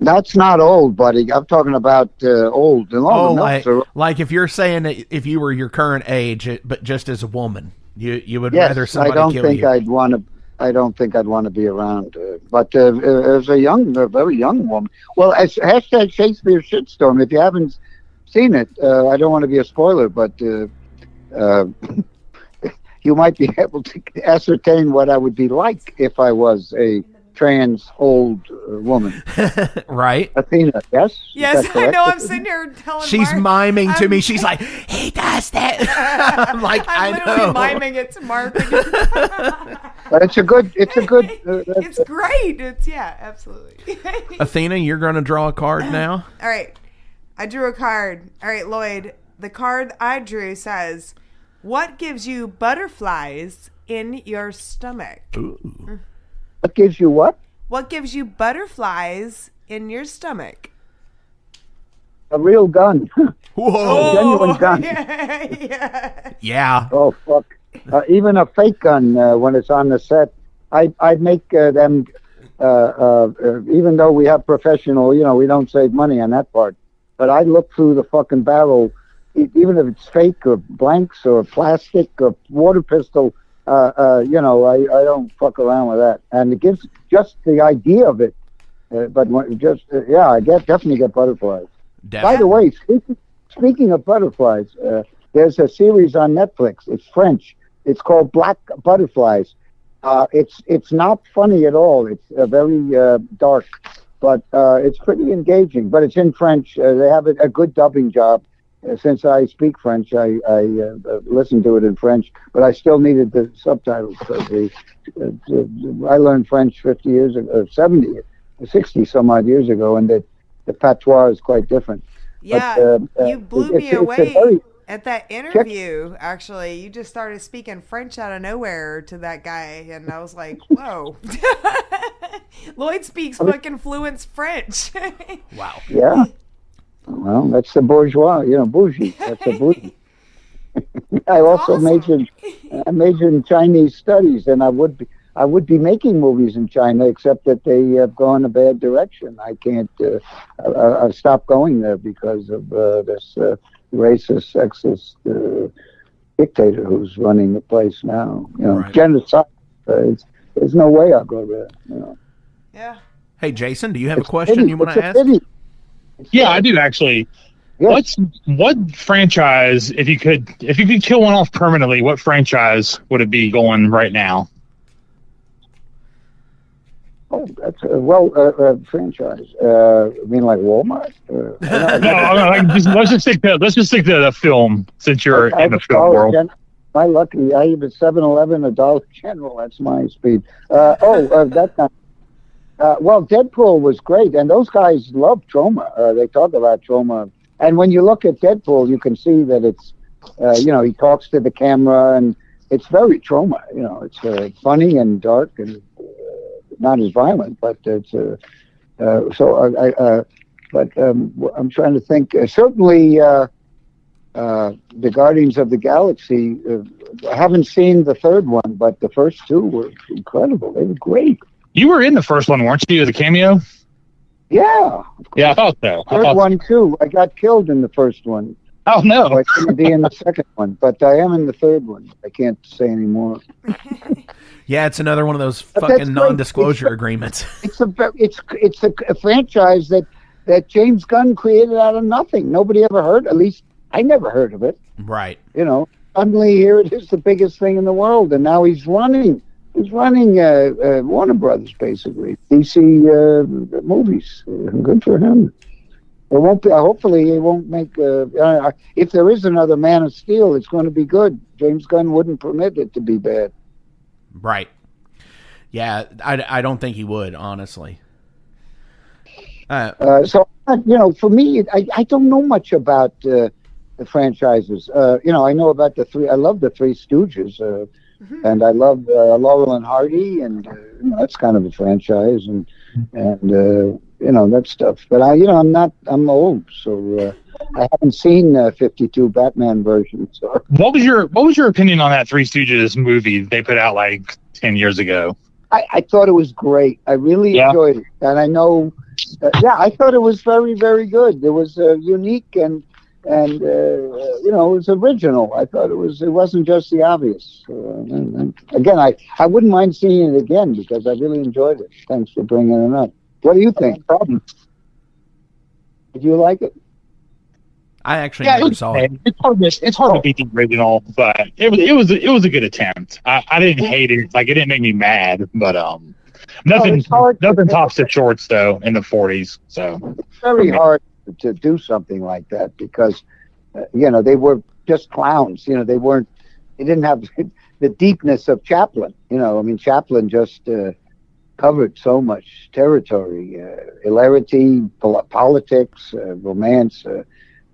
That's not old, buddy. I'm talking about uh, old. The Oh, like, are- like if you're saying that if you were your current age, but just as a woman, you you would yes, rather I don't think you. I'd want to. I don't think I'd want to be around. Uh, but uh, uh, as a young, a very young woman, well, as hashtag Shakespeare shitstorm. If you haven't seen it, uh, I don't want to be a spoiler, but uh, you might be able to ascertain what I would be like if I was a trans old uh, woman. right? Athena, yes. Yes, I know. I'm sitting here telling. She's Mark, miming to I'm- me. She's like, he does that. I'm like, I'm I literally know. miming it to Mark. But it's a good. It's a good. Uh, it's great. It's yeah, absolutely. Athena, you're going to draw a card now. All right. I drew a card. All right, Lloyd. The card I drew says, "What gives you butterflies in your stomach?" what gives you what? What gives you butterflies in your stomach? A real gun. Whoa. A genuine gun. yeah. Yeah. Oh fuck! Uh, even a fake gun uh, when it's on the set, I I make uh, them. Uh, uh, uh, even though we have professional, you know, we don't save money on that part. But I look through the fucking barrel, even if it's fake or blanks or plastic or water pistol. Uh, uh, you know, I, I don't fuck around with that, and it gives just the idea of it. Uh, but when, just uh, yeah, I get definitely get butterflies. By the way, speaking, speaking of butterflies, uh, there's a series on Netflix. It's French. It's called Black Butterflies. Uh, it's it's not funny at all. It's uh, very uh, dark, but uh, it's pretty engaging. But it's in French. Uh, they have a, a good dubbing job. Uh, since I speak French, I, I uh, uh, listen to it in French, but I still needed the subtitles. So the, uh, uh, I learned French 50 years ago, uh, 70, 60 some odd years ago, and the, the patois is quite different. Yeah, But, uh, you blew it's- me it's a away very- at that interview. Actually, you just started speaking French out of nowhere to that guy, and I was like, "Whoa!" Lloyd speaks fucking fluent French. wow. Yeah. Well, that's the bourgeois, you know, bougie. That's a bougie. I also majored, I majored in Chinese studies, and I would be, I would be making movies in China, except that they have gone a bad direction. I can't, uh, I, I've stopped going there because of uh, this uh, racist, sexist uh, dictator who's running the place now. You know, Right. genocide. Uh, it's, there's no way I'll go there. You know. Yeah. Hey, Jason, do you have a question pity. you want to ask? pity. Yeah, I do actually. What's what franchise? If you could, if you could kill one off permanently, what franchise would it be going right now? Oh, that's a well uh, uh, franchise. Uh, I mean, like Walmart. Uh, no, no, like, just, let's just stick to let's just stick to the film since you're I in the film world. Gen- my lucky, I even 7-Eleven, a Dollar General. That's my speed. Uh, oh, uh, that's not. Uh, well, Deadpool was great, and those guys love Troma. Uh, they talk about Troma, and when you look at Deadpool, you can see that it's, uh, you know, he talks to the camera, and it's very Troma. You know, it's uh, funny and dark and uh, not as violent, but it's. So I, but um, I'm trying to think. Certainly, the Guardians of the Galaxy. I haven't seen the third one, but the first two were incredible. They were great. You were in the first one, weren't you? As a cameo? Yeah. Yeah, I thought so. I Third thought one too. I got killed in the first one. Oh no! So I couldn't be in the second one, but I am in the third one. I can't say anymore. Yeah, it's another one of those But fucking non-disclosure agreements. It's a it's it's a, a franchise that that James Gunn created out of nothing. Nobody ever heard. At least I never heard of it. Right. You know, suddenly here it is, the biggest thing in the world, and now he's running. He's running uh, uh, Warner Brothers, basically DC uh, movies. Uh, Good for him. It won't be. Hopefully, it won't make. Uh, if there is another Man of Steel, it's going to be good. James Gunn wouldn't permit it to be bad. Right. Yeah, I, I don't think he would, honestly. Uh, Uh, so, you know, for me, I, I don't know much about uh, the franchises. Uh, you know, I know about the three. I love the Three Stooges, uh, and I love uh, Laurel and Hardy, and uh, you know, that's kind of a franchise, and and uh, you know that stuff. But I, you know, I'm not. I'm old, so uh, I haven't seen uh, 52 Batman versions. Or, What was your What was your opinion on that Three Stooges movie they put out like ten years ago? I, I thought it was great. I really Yeah. enjoyed it, and I know, uh, yeah, I thought it was very, very good. It was uh, unique and and uh, you know, it was original. I thought it was. It wasn't just the obvious. Uh, and, and again, I I wouldn't mind seeing it again because I really enjoyed it. Thanks for bringing it up. What do you think? Problem? Did you like it? I actually Yeah, never it's, saw it. it's hard. To, it's hard to beat the original, but it was it was it was a good attempt. I, I didn't hate it. Like it didn't make me mad, but um, nothing it's hard to- nothing tops the shorts though in the forties. So It's very hard to do something like that because uh, you know they were just clowns. You know they weren't. They didn't have the deepness of Chaplin. You know, I mean Chaplin just uh, covered so much territory: uh, hilarity, pol- politics, uh, romance, uh,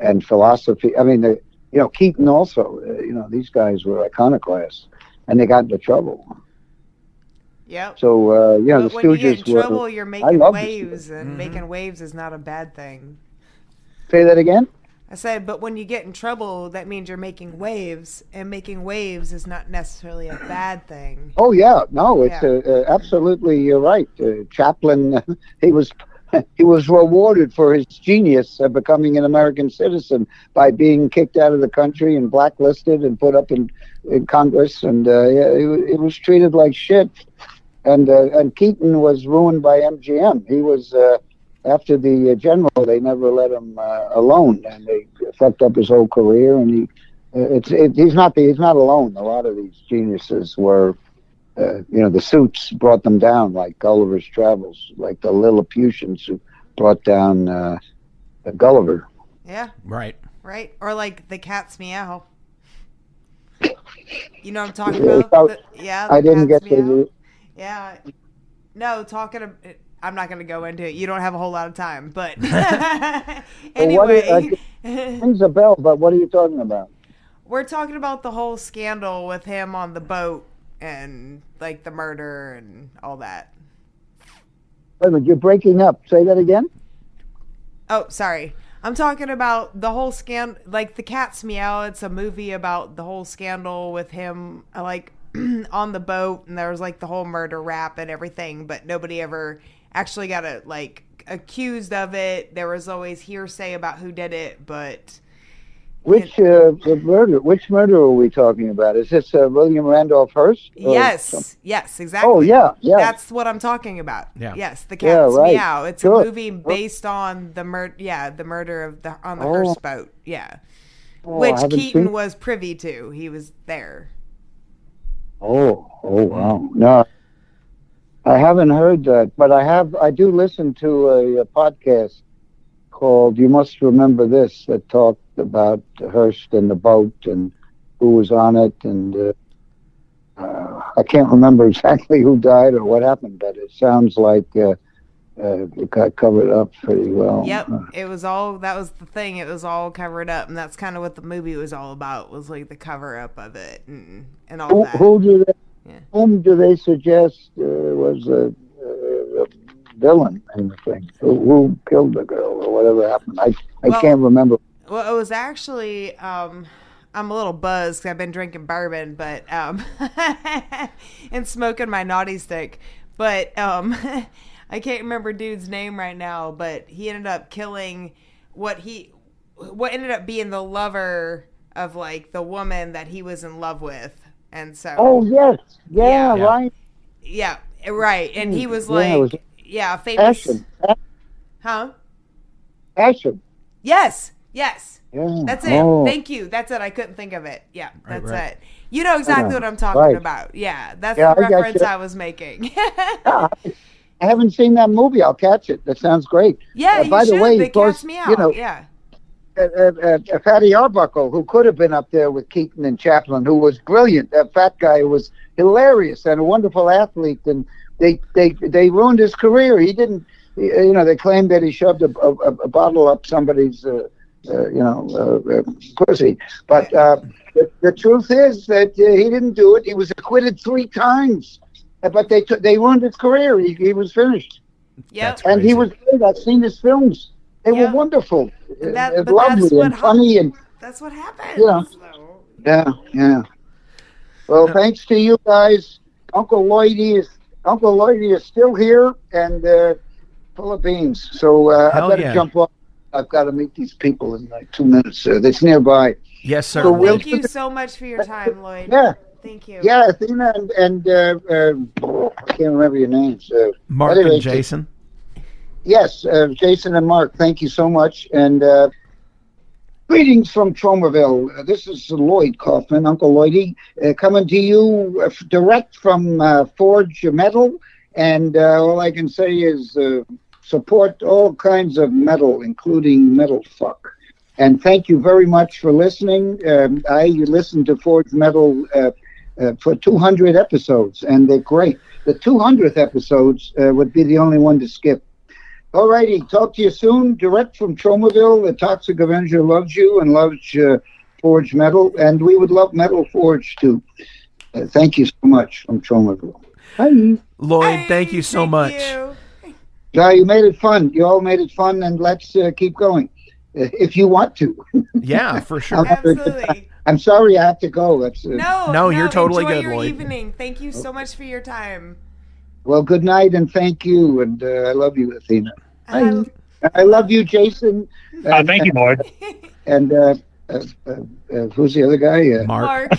and philosophy. I mean, the, you know Keaton also. Uh, you know these guys were iconoclasts, and they got into trouble. Yep. So uh, you know but the when you get Stooges in were. trouble, you're making love the waves, Stooges. and making waves is not a bad thing. Say that again. I said, but when you get in trouble, that means you're making waves, and making waves is not necessarily a bad thing. Oh yeah, no, it's Yeah. uh, uh, absolutely you're right. Uh, Chaplin, he was he was rewarded for his genius of becoming an American citizen by being kicked out of the country and blacklisted and put up in, in Congress, and uh, yeah, it, it was treated like shit. And uh, and Keaton was ruined by MGM. He was uh, after the uh, general. They never let him uh, alone, and they fucked up his whole career. And he, uh, it's it, he's not the, he's not alone. A lot of these geniuses were uh, you know, the suits brought them down, like Gulliver's Travels, like the Lilliputians who brought down uh, Gulliver. Yeah. Right. Right? Or like the cat's meow. You know what I'm talking about? The- yeah. I didn't get cat's meow. to. Yeah. No, talking. Of, I'm not going to go into it. You don't have a whole lot of time, but Well, anyway, what is- uh, rings a bell, but what are you talking about? we're talking about the whole scandal with him on the boat and like the murder and all that. Wait a minute, you're breaking up. Say that again. Oh, sorry. I'm talking about the whole scan, like the Cat's Meow. It's a movie about the whole scandal with him, like on the boat, and there was like the whole murder rap and everything, but nobody ever actually got a like accused of it. There was always hearsay about who did it, but Which uh, murder? Which murder are we talking about? Is this uh, William Randolph Hearst? Yes, some- yes, exactly. Oh, yeah, yeah. That's what I'm talking about. Yeah. Yes, the Yeah, right. meow. It's Good. a movie based on the murder. Yeah, the murder of the on the Oh. Hearst boat. Yeah, Oh, which Keaton seen- was privy to. He was there. Oh, oh wow! No, I haven't heard that, but I have. I do listen to a, a podcast called "You Must Remember This" that talked about Hearst and the boat and who was on it, and uh, uh, I can't remember exactly who died or what happened, but it sounds like uh, uh, it got covered up pretty well. Yep, it was all that was the thing. It was all covered up, and that's kind of what the movie was all about. Was like the cover up of it and and all Who, that. who do they, whom do they suggest uh, was a, a villain in the thing? Who, who killed the girl or whatever happened? I I Well- can't remember. Well, it was actually um I'm a little buzzed 'cause I've been drinking bourbon, but um and smoking my naughty stick. But um I can't remember dude's name right now, but he ended up killing what he what ended up being the lover of like the woman that he was in love with. And so Oh yes, yeah, Yeah. right. yeah, right. And he was like it was yeah, famous Ashton. Huh? Ashton. Yes. Yes. Yeah. That's it. Oh. Thank you. That's it. I couldn't think of it. Yeah, that's right. it. You know exactly Yeah, what I'm talking right. about. Yeah, that's Yeah, the I reference. I was making. I haven't seen that movie. I'll catch it. That sounds great. yeah, Uh, you by should. the way, they of course, cast me you know, yeah. Uh, uh, Fatty Arbuckle, who could have been up there with Keaton and Chaplin, who was brilliant. That fat guy who was hilarious and a wonderful athlete, and they they they ruined his career. He didn't, you know, they claimed that he shoved a, a, a bottle up somebody's, uh, uh, you know, uh, uh, pussy. But uh, the, the truth is that uh, he didn't do it. He was acquitted three times, but they took they ruined his career. He, he was finished. Yeah, And he was great. I've seen his films. They were wonderful. That- Uh, but lovely that's what and hap- funny and That's what happens. you know. Yeah, yeah. Well, thanks to you guys, Uncle Lloydie is Uncle Lloydie is still here and uh, full of beans. So uh, I Hell better yeah. jump off. I've got to meet these people in like two minutes. Uh, that's nearby. Yes, sir. So we'll- Thank you so much for your time, Lloyd. Yeah. Thank you. Yeah, Athena and, and uh, uh, I can't remember your names. Uh, Mark anyway, and Jason. Yes, uh, Jason and Mark, thank you so much. And uh, greetings from Tromaville. Uh, this is Lloyd Kaufman, Uncle Lloydie, uh, coming to you uh, direct from uh, Forge Metal. And all I can say is support all kinds of metal, including metal fuck. And thank you very much for listening. Um, I listened to Forge Metal for 200 episodes, and they're great. The 200th episodes would be the only one to skip. All righty. Talk to you soon. Direct from Tromaville. The Toxic Avenger loves you and loves uh, Forge Metal, and we would love Metal Forge too. Uh, thank you so much from Tromaville. Hi. Lloyd, thank you so much. Yeah, you made it fun. You all made it fun, and let's uh, keep going uh, if you want to. Yeah, for sure. I'm, Absolutely. I'm sorry I have to go. That's uh, No, No, you're totally enjoy good, your Lloyd. evening. Thank you so much for your time. Well, good night and thank you, and uh, I love you, Athena. I, I love you, Jason. Uh, thank you, Lloyd. And uh, uh, uh, uh, who's the other guy? Uh, Mark.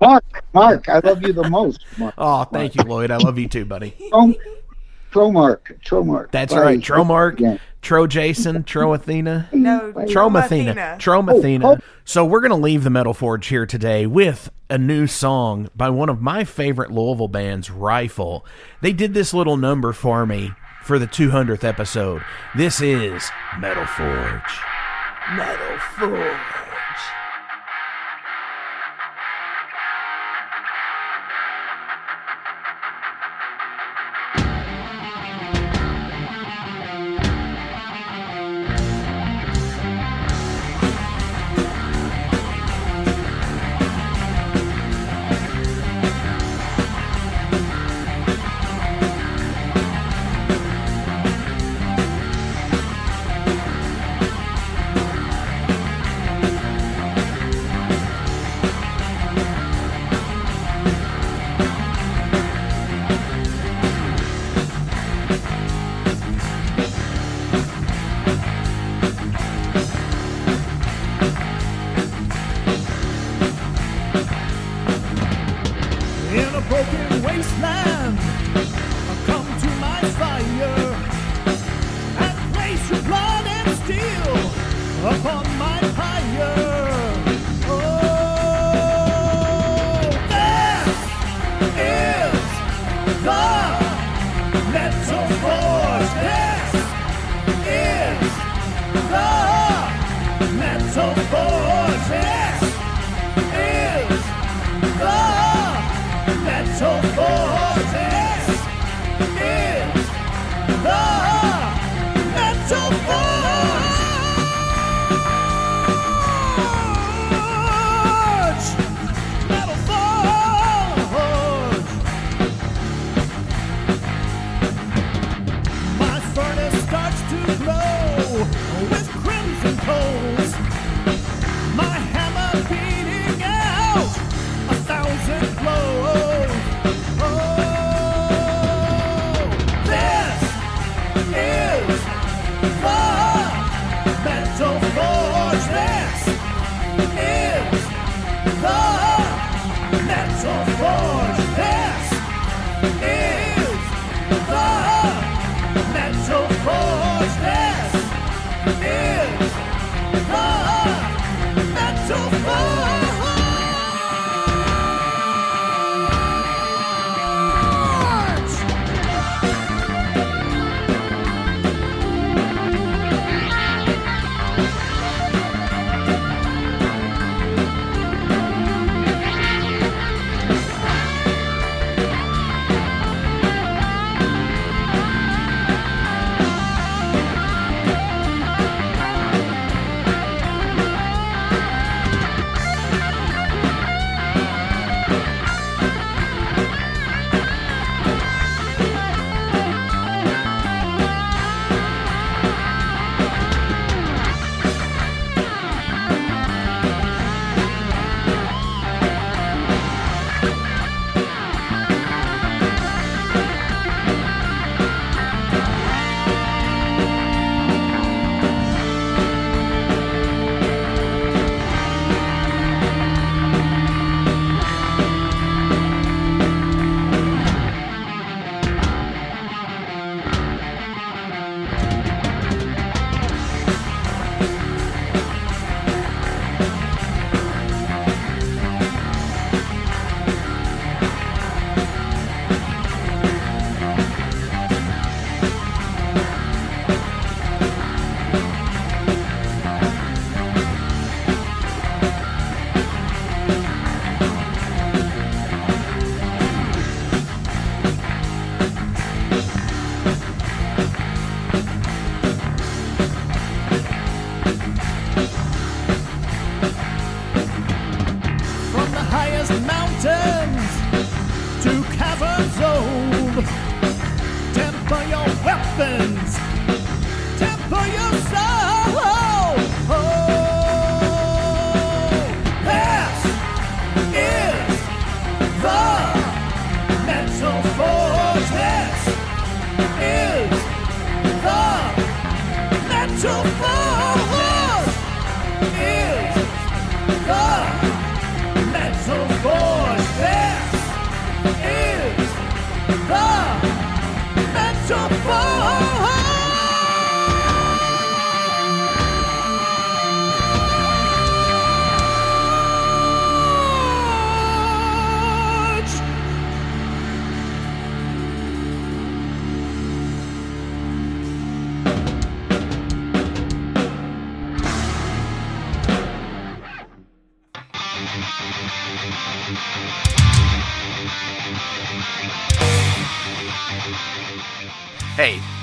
Mark. Mark. I love you the most. Mark. Oh, thank you, Lloyd. I love you too, buddy. Tro, Tromark. Tromark. That's Bye. right. Tromark, Yeah. Tro Jason, Tro Athena. No, Tromathena. Tromathena. Tromathena. Oh, oh. So we're going to leave the Metal Forge here today with a new song by one of my favorite Louisville bands, Rifle. They did this little number for me for the 200th episode. This is Metal Forge. Metal Forge.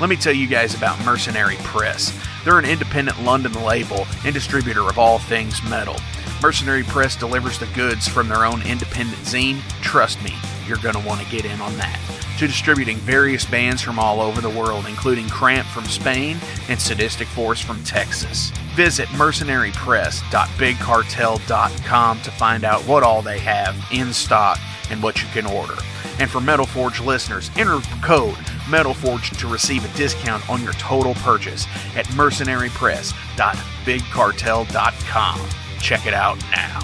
Let me tell you guys about Mercenary Press. They're an independent London label and distributor of all things metal. Mercenary Press delivers the goods from their own independent zine. Trust me, you're going to want to get in on that. To distributing various bands from all over the world, including Cramp from Spain and Sadistic Force from Texas. Visit mercenarypress.bigcartel.com to find out what all they have in stock and what you can order. And for Metal Forge listeners, enter code Metalforge to receive a discount on your total purchase at mercenarypress.bigcartel.com. Check it out now.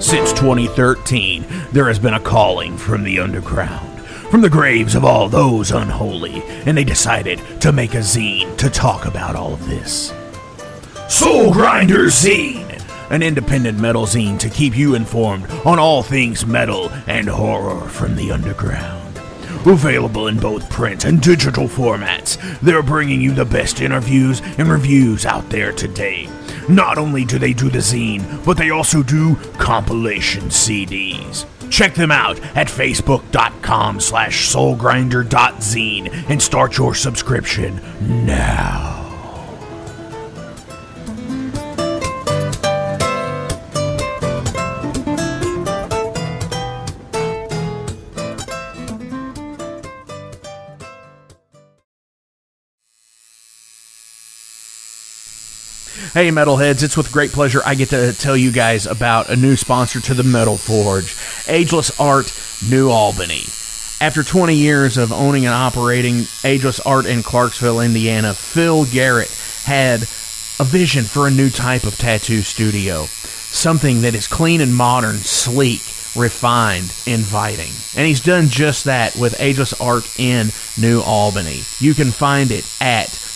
Since 2013, there has been a calling from the underground from the graves of all those unholy, and they decided to make a zine to talk about all of this. Soul Grinder Zine, an independent metal zine to keep you informed on all things metal and horror from the underground. Available in both print and digital formats, they're bringing you the best interviews and reviews out there today. Not only do they do the zine, but they also do compilation CDs. Check them out at facebook.com slash soulgrinder.zine and start your subscription now. Hey, Metalheads, it's with great pleasure I get to tell you guys about a new sponsor to the Metal Forge Ageless Art New Albany. After 20 years of owning and operating Ageless Art in Clarksville, Indiana, Phil Garrett had a vision for a new type of tattoo studio. Something that is clean and modern, sleek, refined, inviting. And he's done just that with Ageless Art in New Albany. You can find it at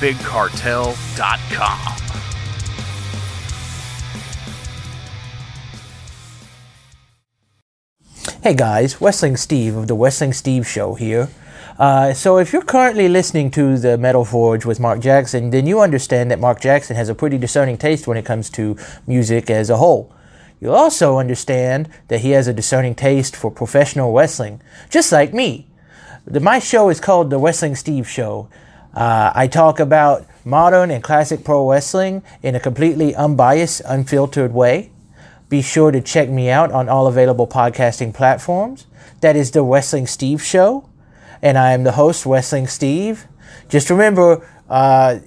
bigcartel.com. Hey guys, Wrestling Steve of the Wrestling Steve Show here. Uh, so, if you're currently listening to the Metal Forge with Mark Jackson, then you understand that Mark Jackson has a pretty discerning taste when it comes to music as a whole. You'll also understand that he has a discerning taste for professional wrestling, just like me. The, my show is called The Wrestling Steve Show. Uh, I talk about modern and classic pro wrestling in a completely unbiased, unfiltered way. Be sure to check me out on all available podcasting platforms. That is the Wrestling Steve Show, and I am the host, Wrestling Steve. Just remember, uh,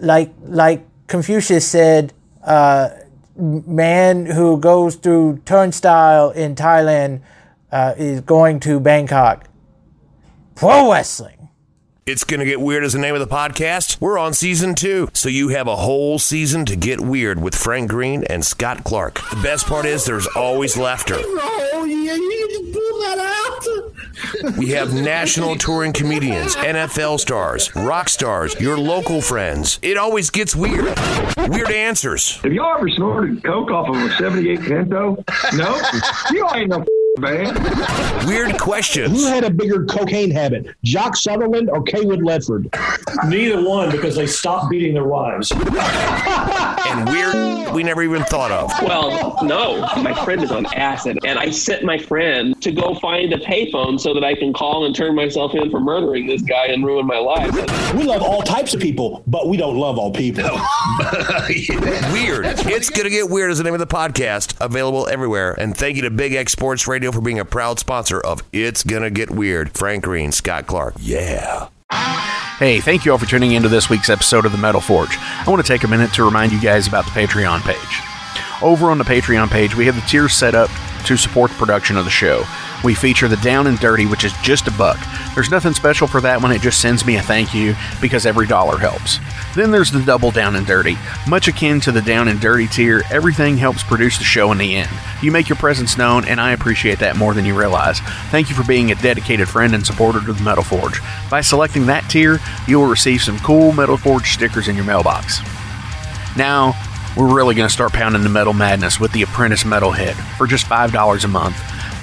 like like Confucius said, uh, man who goes through turnstile in Thailand uh, is going to Bangkok. Pro wrestling. It's Gonna Get Weird is the name of the podcast. We're on season two, so you have a whole season to get weird with Frank Green and Scott Clark. The best part is there's always laughter. Oh, yeah, you can just pull that out. We have national touring comedians, NFL stars, rock stars, your local friends. It always gets weird. Weird answers. Have y'all ever snorted coke off of a 78 Pinto? No? you ain't no man. Weird questions. Who had a bigger cocaine habit, Jock Sutherland or Cawood Ledford? Neither one, because they stopped beating their wives. and weird we never even thought of. Well, no. My friend is on acid, and I sent my friend to go find a payphone so that I can call and turn myself in for murdering this guy and ruin my life. We love all types of people, but we don't love all people. Weird. It's Gonna Get Weird is the name of the podcast, available everywhere. And thank you to Big X Sports Radio for being a proud sponsor of It's Gonna Get Weird. Frank Green, Scott Clark. Yeah. Hey, thank you all for tuning into this week's episode of the Metal Forge. I want to take a minute to remind you guys about the Patreon page. Over on the Patreon page, we have the tiers set up to support the production of the show. We feature the Down and Dirty, which is just a buck. There's nothing special for that one, it just sends me a thank you because every dollar helps. Then there's the Double Down and Dirty. Much akin to the Down and Dirty tier, everything helps produce the show in the end. You make your presence known, and I appreciate that more than you realize. Thank you for being a dedicated friend and supporter to the Metal Forge. By selecting that tier, you will receive some cool Metal Forge stickers in your mailbox. Now, we're really going to start pounding the metal madness with the Apprentice Metalhead for just $5 a month.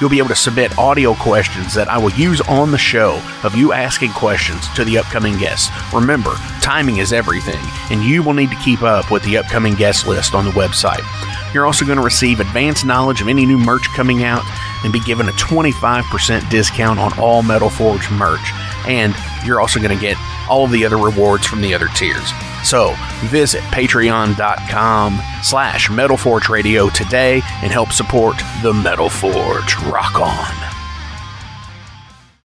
You'll be able to submit audio questions that I will use on the show of you asking questions to the upcoming guests. Remember, timing is everything, and you will need to keep up with the upcoming guest list on the website. You're also going to receive advanced knowledge of any new merch coming out and be given a 25% discount on all Metal Forge merch. And you're also going to get all of the other rewards from the other tiers. So visit patreon.com slash Metal Forge Radio today and help support the Metal Forge. Rock on.